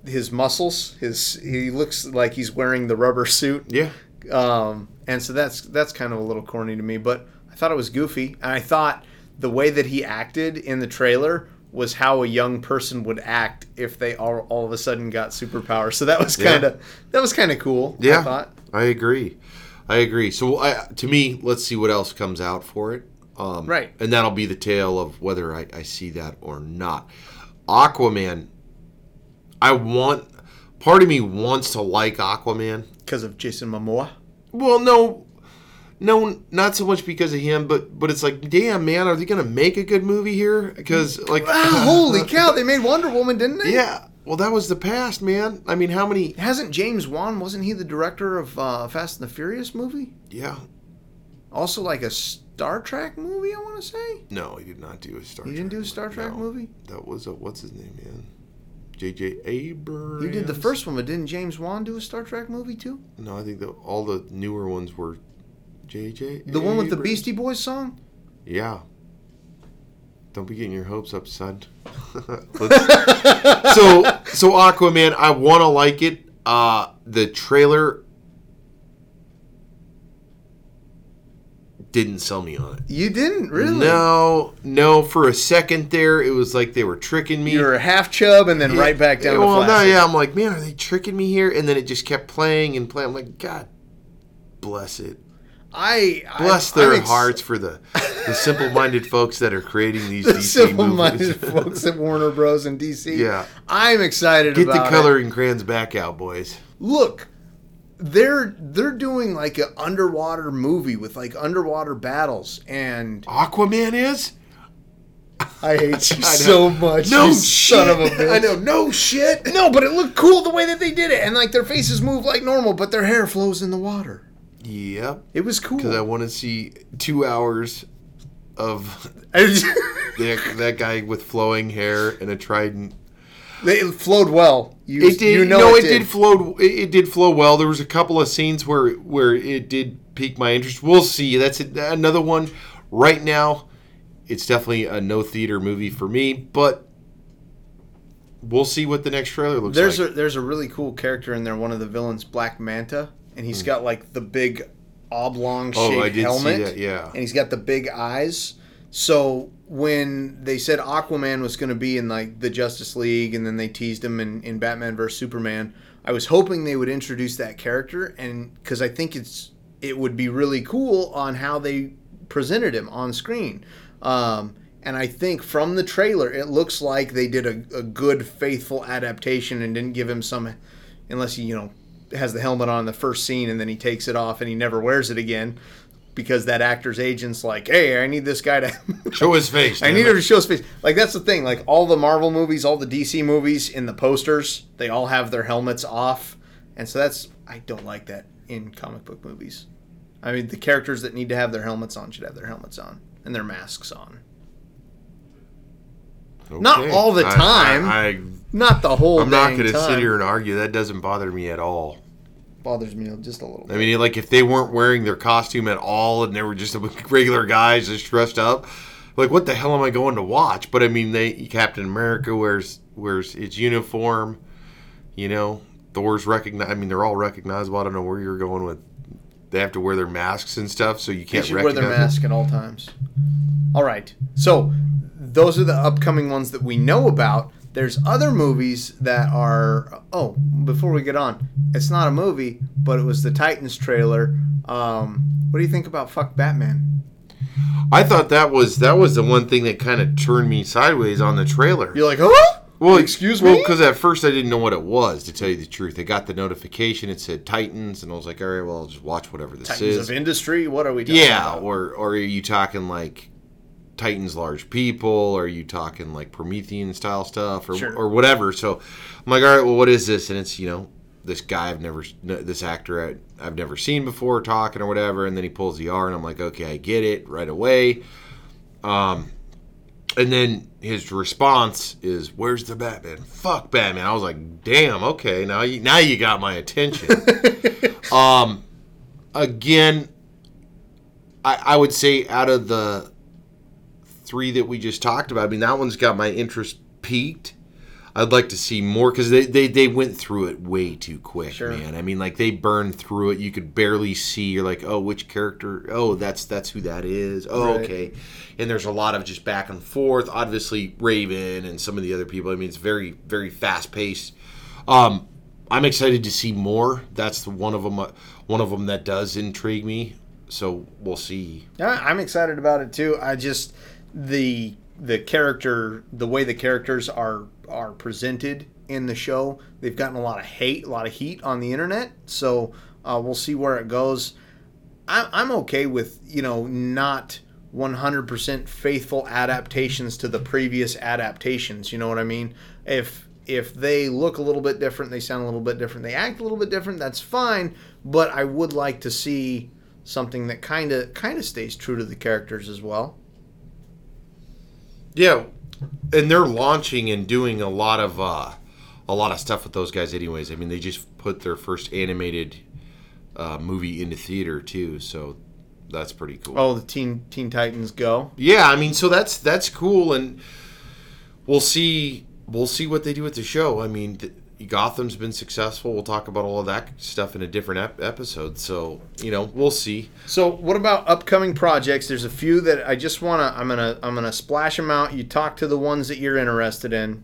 Speaker 2: his muscles, his he looks like he's wearing the rubber suit.
Speaker 1: Yeah.
Speaker 2: Um, and so that's that's kind of a little corny to me, but I thought it was goofy, and I thought the way that he acted in the trailer was how a young person would act if they all, all of a sudden got superpowers. So that was kind of that was kind of cool.
Speaker 1: Yeah,
Speaker 2: I thought.
Speaker 1: I agree. I agree. So, I, to me, let's see what else comes out for it. Um,
Speaker 2: Right.
Speaker 1: And that'll be the tale of whether I, I see that or not. Aquaman, I want. Part of me wants to like Aquaman.
Speaker 2: because of Jason Momoa.
Speaker 1: Well, no, no, not so much because of him, but but it's like, damn, man, are they gonna make a good movie here? Because like,
Speaker 2: Ah, holy cow! They made Wonder Woman, didn't they?
Speaker 1: yeah. Well, that was the past, man. I mean, how many?
Speaker 2: Hasn't James Wan? Wasn't he the director of uh, Fast and the Furious movie?
Speaker 1: Yeah.
Speaker 2: Also, like a Star Trek movie. I want to say
Speaker 1: No, he did not do a Star.
Speaker 2: he didn't
Speaker 1: Trek
Speaker 2: do a Star Trek
Speaker 1: No.
Speaker 2: movie.
Speaker 1: That was a what's his name, man? J.J. Abrams.
Speaker 2: He did the first one, but didn't James Wan do a Star Trek movie too?
Speaker 1: No, I think that all the newer ones were J.J.
Speaker 2: The one with the Beastie Boys song.
Speaker 1: Yeah. Don't be getting your hopes up, son. So, so Aquaman, I want to like it. Uh, the trailer didn't sell me on it.
Speaker 2: You didn't really.
Speaker 1: No, no. For a second there, it was like they were tricking me.
Speaker 2: You were a half chub and then right back down
Speaker 1: Well, no, yeah. I'm like, man, are they tricking me here? And then it just kept playing and playing. I'm like, God, bless it.
Speaker 2: I
Speaker 1: Bless
Speaker 2: I,
Speaker 1: their
Speaker 2: ex-
Speaker 1: hearts for the the simple-minded folks that are creating these
Speaker 2: The
Speaker 1: DC
Speaker 2: simple-minded folks at Warner Bros. and DC.
Speaker 1: Yeah.
Speaker 2: I'm excited
Speaker 1: Get the
Speaker 2: about it.
Speaker 1: coloring crayons back out, boys.
Speaker 2: look they're they're doing like an underwater movie with like underwater battles and
Speaker 1: Aquaman is.
Speaker 2: I hate you
Speaker 1: I
Speaker 2: so much.
Speaker 1: No
Speaker 2: you
Speaker 1: shit.
Speaker 2: son of a bitch.
Speaker 1: I know. No shit.
Speaker 2: No, but it looked cool the way that they did it, and like their faces move like normal, but their hair flows in the water.
Speaker 1: Yep.
Speaker 2: It was cool.
Speaker 1: Because I want to see two hours of that, that guy with flowing hair and a trident.
Speaker 2: it flowed well. You,
Speaker 1: It did.
Speaker 2: You know
Speaker 1: no,
Speaker 2: it,
Speaker 1: it, did. flow. It, it did flow well. There was a couple of scenes where where it did pique my interest. We'll see. That's a, another one. Right now, it's definitely a no theater movie for me. But we'll see what the next trailer looks
Speaker 2: There's
Speaker 1: like.
Speaker 2: a there's a really cool character in there. One of the villains, Black Manta, and he's got like the big oblong
Speaker 1: Oh,
Speaker 2: shaped
Speaker 1: see
Speaker 2: helmet.
Speaker 1: that, yeah.
Speaker 2: and he's got the big eyes. So when they said Aquaman was going to be in like the Justice League, and then they teased him in, in Batman vs Superman, I was hoping they would introduce that character, and because I think it's it would be really cool on how they presented him on screen. Um, and I think from the trailer, it looks like they did a, a good, faithful adaptation and didn't give him some, unless he, you know, has the helmet on in the first scene and then he takes it off and he never wears it again because that actor's agent's like, hey, I need this guy to.
Speaker 1: Show his face.
Speaker 2: I need
Speaker 1: it.
Speaker 2: him to show his face. Like that's the thing. Like all the Marvel movies, all the DC movies, in the posters, they all have their helmets off, and so that's I don't like that in comic book movies. I mean, the characters that need to have their helmets on should have their helmets on and their masks on. Not all the time.
Speaker 1: I, I,
Speaker 2: Not the whole.
Speaker 1: I'm not going to sit here and argue. That doesn't bother me at all.
Speaker 2: Bothers me just a little.
Speaker 1: I mean, like if they weren't wearing their costume at all and they were just regular guys just dressed up, like what the hell am I going to watch? But I mean, they Captain America wears wears its uniform. You know, Thor's recognize. I mean, they're all recognizable. I don't know where you're going with. They have to wear their masks and stuff, so you can't
Speaker 2: should wear
Speaker 1: recognize.
Speaker 2: their
Speaker 1: them.
Speaker 2: mask at all times. All right. So those are the upcoming ones that we know about. There's other movies that are. Oh, before we get on, it's not a movie, but it was the Titans trailer. Um, what do you think about Fuck Batman?
Speaker 1: I thought that was that was the one thing that kind of turned me sideways on the trailer.
Speaker 2: You're like, huh?
Speaker 1: Well,
Speaker 2: excuse
Speaker 1: well,
Speaker 2: me?
Speaker 1: because at first I didn't know what it was. To tell you the truth, I got the notification. It said Titans, and I was like, all right, well, I'll just watch whatever this is.
Speaker 2: Titans
Speaker 1: is.
Speaker 2: of Industry. What are we talking
Speaker 1: Yeah,
Speaker 2: about?
Speaker 1: or or are you talking like Titans large people? Are you talking like Promethean style stuff or
Speaker 2: Sure.
Speaker 1: or whatever? So I'm like, all right, well, what is this? And it's you know this guy I've never this actor I, I've never seen before talking or whatever, and then he pulls the R, and I'm like, okay, I get it right away. Um, and then his response is, "Where's the Batman? Fuck Batman." I was like, "Damn, okay, now you now you got my attention." um, again, I, I would say out of the three that we just talked about, I mean that one's got my interest piqued. I'd like to see more because they, they, they went through it way too quick,
Speaker 2: Sure.
Speaker 1: man. I mean, like they burned through it. You could barely see. You're like, oh, which character? Oh, that's that's who that is. Oh,
Speaker 2: Right.
Speaker 1: okay. And there's a lot of just back and forth. Obviously, Raven and some of the other people. I mean, it's very very fast paced. Um, I'm excited to see more. That's the one of them. uh, One of them that does intrigue me. So we'll see.
Speaker 2: Yeah, I'm excited about it too. I just the the character, the way the characters are are presented in the show, they've gotten a lot of hate, a lot of heat on the internet. So uh, we'll see where it goes. I, I'm okay with you know not 100% faithful adaptations to the previous adaptations. You know what I mean? If if they look a little bit different, they sound a little bit different, they act a little bit different, that's fine. But I would like to see something that kind of kind of stays true to the characters as well.
Speaker 1: Yeah, and they're launching and doing a lot of uh, a lot of stuff with those guys. Anyways, I mean, they just put their first animated uh, movie into theater too, so that's pretty cool.
Speaker 2: Oh, the Teen Teen Titans Go.
Speaker 1: Yeah, I mean, so that's that's cool, and we'll see we'll see what they do with the show. I mean, th- Gotham's been successful. We'll talk about all of that stuff in a different ep- episode. So you know, we'll see.
Speaker 2: So, what about upcoming projects? There's a few that I just want to. I'm gonna. I'm gonna splash them out. You talk to the ones that you're interested in.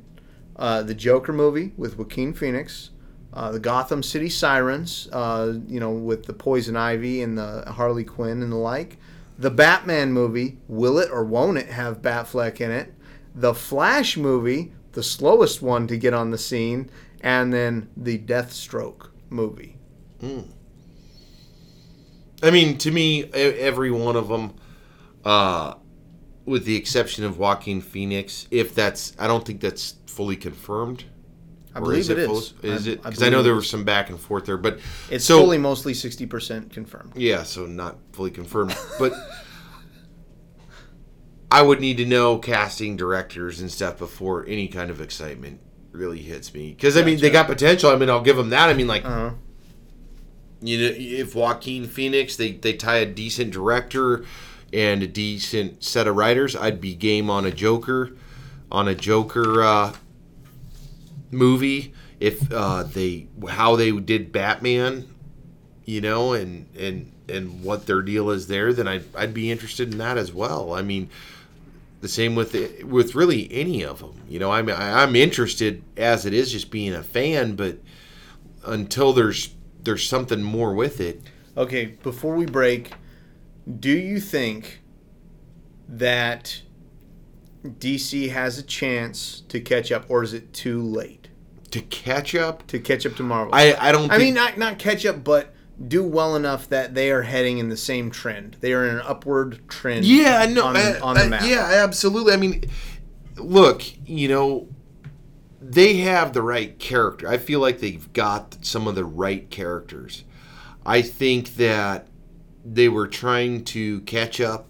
Speaker 2: Uh, the Joker movie with Joaquin Phoenix. Uh, the Gotham City Sirens. Uh, you know, with the Poison Ivy and the Harley Quinn and the like. The Batman movie. Will it or won't it have Batfleck in it? The Flash movie, the slowest one to get on the scene, and then the Deathstroke movie.
Speaker 1: I mean, to me, e- every one of them uh, with the exception of Joaquin Phoenix, if that's, I don't think that's fully confirmed.
Speaker 2: I
Speaker 1: Or
Speaker 2: believe it is.
Speaker 1: full- Is
Speaker 2: I-
Speaker 1: it? Because I, know there
Speaker 2: it
Speaker 1: was some back and forth there, but
Speaker 2: It's
Speaker 1: so
Speaker 2: fully mostly 60% confirmed.
Speaker 1: yeah, so not fully confirmed, but I would need to know casting directors and stuff before any kind of excitement really hits me. Because I mean, they got potential. I mean, I'll give them that. I mean, like
Speaker 2: Uh-huh.
Speaker 1: you know, if Joaquin Phoenix they they tie a decent director and a decent set of writers, I'd be game on a Joker, on a Joker uh, movie. If uh, they how they did Batman, you know, and and and what their deal is there, then I'd I'd be interested in that as well. I mean. The same with the, with really any of them, you know. I'm I'm interested as it is, just being a fan, but until there's there's something more with it.
Speaker 2: Okay, before we break, do you think that DC has a chance to catch up, or is it too late
Speaker 1: To catch up,
Speaker 2: to catch up to Marvel?
Speaker 1: I I don't.
Speaker 2: I
Speaker 1: think,
Speaker 2: mean, not not catch up, but do well enough that they are heading in the same trend. They are in an upward trend.
Speaker 1: yeah, no,
Speaker 2: on,
Speaker 1: I-
Speaker 2: on the
Speaker 1: I-
Speaker 2: map.
Speaker 1: yeah, absolutely. I mean, look, you know, they have the right character. I feel like they've got some of the right characters. I think that they were trying to catch up.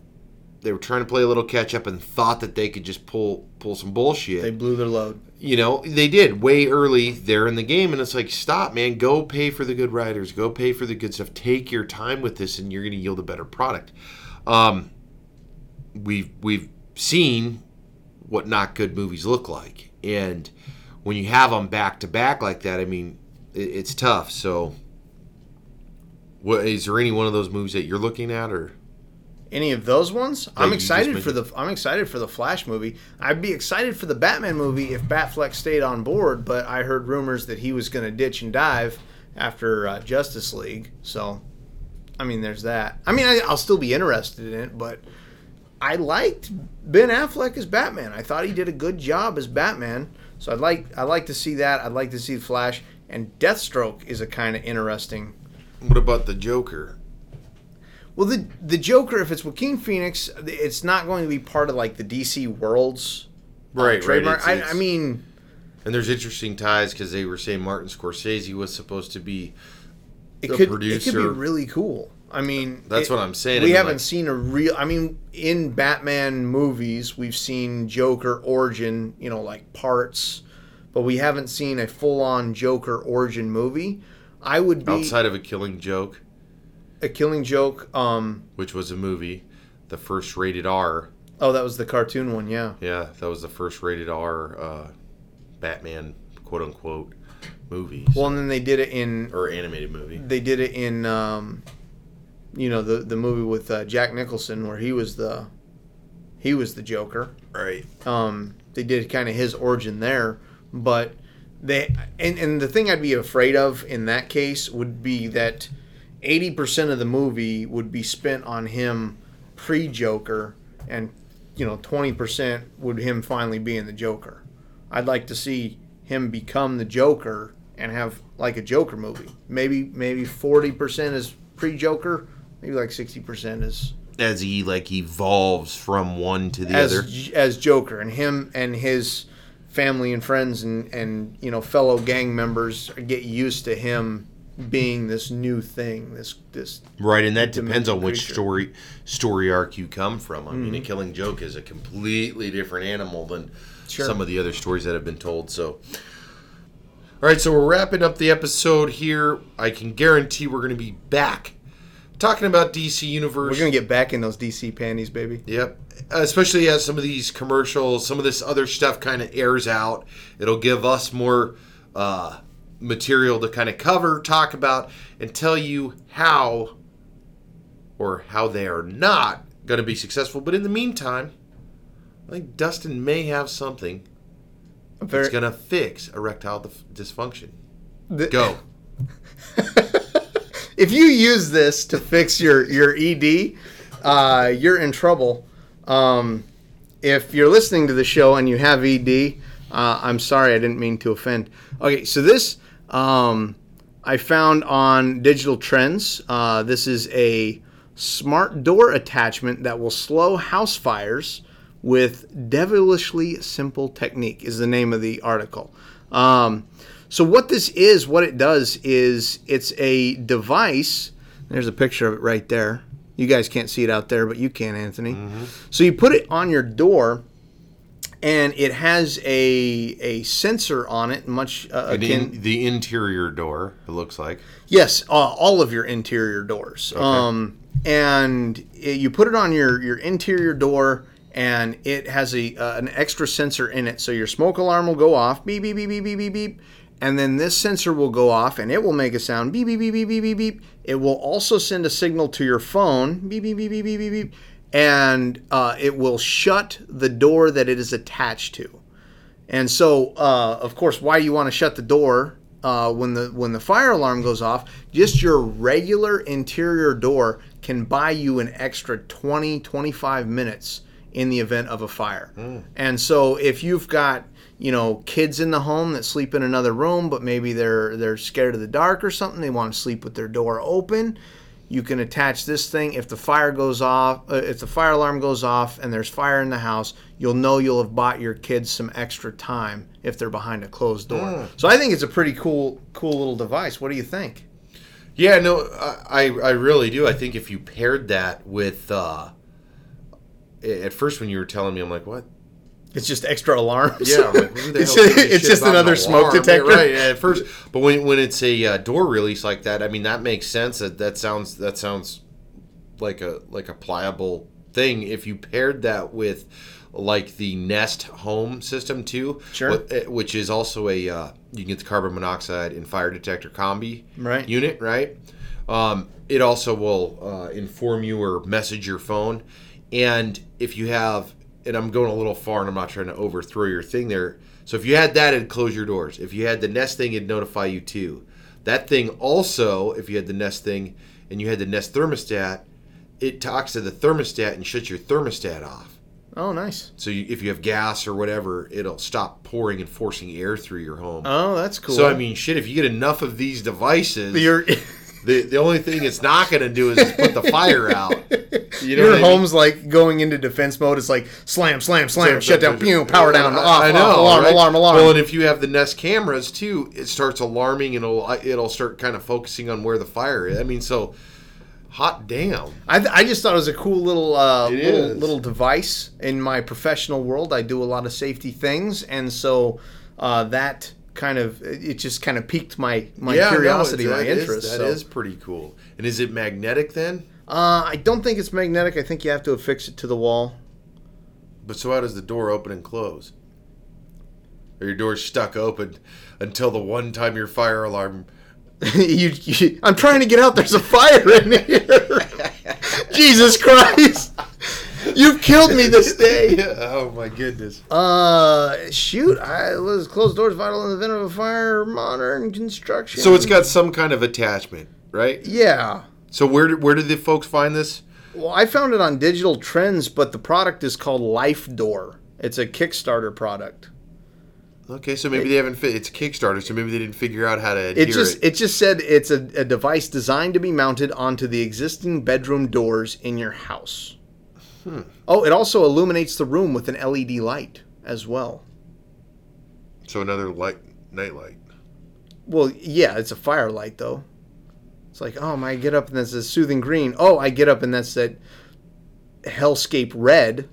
Speaker 1: They were trying to play a little catch up and thought that they could just pull pull some bullshit.
Speaker 2: They blew their load.
Speaker 1: You know they did way early there in the game and it's like stop man. Go pay for the good riders. Go pay for the good stuff. Take your time with this and you're going to yield a better product. Um, we've we've seen what not good movies look like and when you have them back to back like that i mean it, it's tough. So what is there any one of those movies that you're looking at or
Speaker 2: Any of those ones? I'm excited for the I'm excited for the Flash movie. I'd be excited for the Batman movie if Batfleck stayed on board, but I heard rumors that he was going to ditch and dive after uh, Justice League. So, I mean, there's that. I mean, I, I'll still be interested in it, but I liked Ben Affleck as Batman. I thought he did a good job as Batman. So I'd like I'd like to see that. I'd like to see the Flash and Deathstroke is a kind of interesting
Speaker 1: what about the joker
Speaker 2: well, the the Joker, if it's Joaquin Phoenix, it's not going to be part of like the DC worlds uh,
Speaker 1: Right, right,
Speaker 2: trademark.
Speaker 1: it's-
Speaker 2: I,
Speaker 1: it's-
Speaker 2: I mean,
Speaker 1: and there's interesting ties because they were saying martin scorsese was supposed to be
Speaker 2: it
Speaker 1: the
Speaker 2: could it could be really cool. I mean,
Speaker 1: That's
Speaker 2: it-
Speaker 1: what I'm saying. I
Speaker 2: We
Speaker 1: mean,
Speaker 2: haven't
Speaker 1: like-
Speaker 2: seen a real. I mean, in Batman movies, we've seen Joker origin, you know, like parts, but we haven't seen a full on Joker origin movie. I would be
Speaker 1: outside of a killing joke
Speaker 2: a Killing Joke. Um,
Speaker 1: which was a movie the first rated r
Speaker 2: oh, that was the cartoon one. Yeah.
Speaker 1: yeah that was the first rated r uh, batman quote unquote movie
Speaker 2: Well, and then they did it in
Speaker 1: or animated movie
Speaker 2: they did it in um, you know the the movie with uh, Jack Nicholson where he was the he was the Joker.
Speaker 1: right
Speaker 2: Um, they did kind of his origin there, but they and and the thing I'd be afraid of in that case would be that eighty percent of the movie would be spent on him pre Joker, and you know twenty percent would him finally being the Joker. I'd like to see him become the Joker and have like a Joker movie. Maybe maybe forty percent is pre Joker, maybe like sixty percent is
Speaker 1: as he like evolves from one to the
Speaker 2: as
Speaker 1: other
Speaker 2: as Joker, and him and his family and friends and and you know fellow gang members get used to him being this new thing. This this
Speaker 1: right and that depends on which
Speaker 2: creature.
Speaker 1: story story arc you come from i mean
Speaker 2: Mm-hmm.
Speaker 1: a killing joke is a completely different animal than
Speaker 2: Sure.
Speaker 1: some of the other stories that have been told so all right so we're wrapping up the episode here i can guarantee we're going to be back talking about dc universe
Speaker 2: we're gonna get back in those DC panties, baby.
Speaker 1: Yep. Especially as some of these commercials, some of this other stuff kind of airs out. It'll give us more uh, material to kind of cover, talk about, and tell you how or how they are not going to be successful. But in the meantime, I think Dustin may have something that's going to fix erectile dif- dysfunction.
Speaker 2: the-
Speaker 1: Go.
Speaker 2: if you use this to fix your your ED, uh, you're in trouble. Um, if you're listening to the show and you have ED, uh, I'm sorry, I didn't mean to offend. Okay, so this um, I found on Digital Trends. Uh, this is a smart door attachment that will slow house fires with devilishly simple technique is the name of the article. Um, so what this is, what it does is it's a device. There's a picture of it right there. You guys can't see it out there, but you can, Anthony. So you put it on your door, and it has a a sensor on it, much uh, akin.
Speaker 1: in, the interior door, it looks like.
Speaker 2: Yes, uh, all of your interior doors. Um, and it, you put it on your your interior door, and it has a uh, an extra sensor in it. So your smoke alarm will go off, beep beep beep beep beep beep beep, and then this sensor will go off, and it will make a sound, beep beep beep beep beep beep beep. It will also send a signal to your phone, beep beep beep beep beep beep beep, and uh, it will shut the door that it is attached to. And so, uh, of course, why you want to shut the door uh, when the when the fire alarm goes off? Just your regular interior door can buy you an extra 20, 25 minutes in the event of a fire. And so, if you've got you know kids in the home that sleep in another room, but maybe they're they're scared of the dark or something, they want to sleep with their door open you can attach this thing if the fire goes off uh, if the fire alarm goes off and there's fire in the house you'll know you'll have bought your kids some extra time if they're behind a closed door so i think it's a pretty cool cool little device what do you think
Speaker 1: Yeah, no, I, I I really do. I think if you paired that with, uh, at first when you were telling me, I'm like, what?
Speaker 2: It's just extra alarms
Speaker 1: Yeah, like,
Speaker 2: it's, it's just
Speaker 1: about an
Speaker 2: another smoke
Speaker 1: alarm? Yeah,
Speaker 2: detector
Speaker 1: right? At first, but when when it's a uh, door release like that, I mean, that makes sense. That that sounds that sounds like a like a pliable thing. If you paired that with like the Nest Home system too,
Speaker 2: Sure.
Speaker 1: eh, which is also a uh, you can get the carbon monoxide and fire detector combi
Speaker 2: Right.
Speaker 1: unit, right? Um, it also will uh, inform you or message your phone. And if you have, and I'm going a little far and I'm not trying to overthrow your thing there. So if you had that, it'd close your doors. If you had the Nest thing, it'd notify you too. That thing also, if you had the Nest thing and you had the Nest thermostat, it talks to the thermostat and shuts your thermostat off.
Speaker 2: oh nice
Speaker 1: So you, if you have gas or whatever, it'll stop pouring and forcing air through your home.
Speaker 2: oh that's cool
Speaker 1: So I mean, shit, if you get enough of these devices,
Speaker 2: your,
Speaker 1: the the only thing it's not going to do is put the fire out. You know
Speaker 2: your
Speaker 1: what I mean?
Speaker 2: home's like going into defense mode it's like slam slam slam shut down pew power down
Speaker 1: I-
Speaker 2: off,
Speaker 1: I
Speaker 2: off,
Speaker 1: know,
Speaker 2: alarm
Speaker 1: right?
Speaker 2: alarm alarm
Speaker 1: Well, and if you have the Nest cameras too, it starts alarming and it'll it'll start kind of focusing on where the fire is. I mean, so hot damn.
Speaker 2: I, I just thought it was a cool little uh, little, little device in my professional world. I do a lot of safety things, and so uh, that kind of it just kind of piqued my my
Speaker 1: no,
Speaker 2: curiosity,
Speaker 1: it's-
Speaker 2: my
Speaker 1: that is-
Speaker 2: interest.
Speaker 1: That
Speaker 2: so.
Speaker 1: is pretty cool. And is it magnetic then?
Speaker 2: Uh, I don't think it's magnetic. I think you have to affix it to the wall.
Speaker 1: But so how does the door open and close? Or your door's stuck open until the one time your fire alarm
Speaker 2: you, you, I'm trying to get out. There's a fire in here. Jesus Christ! You've killed me this day.
Speaker 1: oh my goodness.
Speaker 2: Uh, shoot! I was closed doors vital in the event of a fire. Modern construction.
Speaker 1: So it's got some kind of attachment, right?
Speaker 2: yeah.
Speaker 1: So where did, where did the folks find this?
Speaker 2: Well, I found it on Digital Trends, but the product is called Life Door. It's a Kickstarter product.
Speaker 1: Okay, so maybe they haven't fit. It's Kickstarter, so maybe they didn't figure out how to
Speaker 2: It just
Speaker 1: it.
Speaker 2: it just said it's a, a device designed to be mounted onto the existing bedroom doors in your house. Hmm. Oh, it also illuminates the room with an LED light as well.
Speaker 1: So another light, night light.
Speaker 2: Well, yeah, it's a firelight though. It's like, oh, I get up and that's a soothing green. Oh, I get up and that's that hellscape red.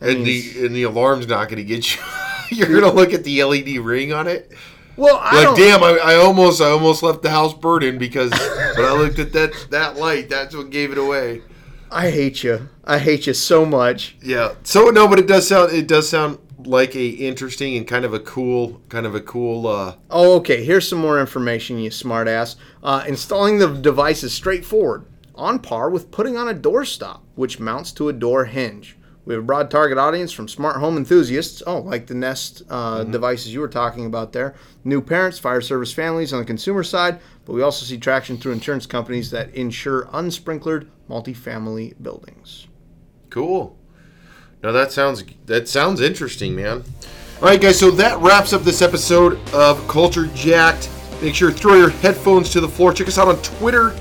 Speaker 2: That
Speaker 1: And
Speaker 2: means-
Speaker 1: the and the alarm's not going to get you. You're going to look at the LED ring on it.
Speaker 2: well, I
Speaker 1: Like,
Speaker 2: don't.
Speaker 1: damn, I, I almost I almost left the house burning because when I looked at that that light, that's what gave it away.
Speaker 2: I hate you. I hate you so much.
Speaker 1: Yeah. So no, but it does sound it does sound like a interesting and kind of a cool kind of a cool. uh
Speaker 2: Oh, okay. Here's some more information, you smartass. Uh, installing the device is straightforward, on par with putting on a doorstop, which mounts to a door hinge. We have a broad target audience from smart home enthusiasts, oh, like the Nest uh, devices you were talking about there, new parents, fire service families on the consumer side, but we also see traction through insurance companies that insure unsprinklered multifamily buildings.
Speaker 1: Cool. No, that sounds that sounds interesting, man. All right, guys. So that wraps up this episode of Culture Jacked. Make sure to throw your headphones to the floor. Check us out on Twitter.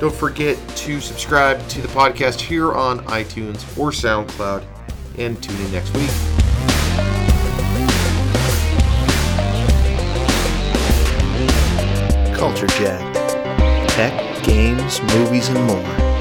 Speaker 1: Don't forget to subscribe to the podcast here on iTunes or SoundCloud. and tune in next week.
Speaker 2: Culture Jack. Tech, games, movies, and more.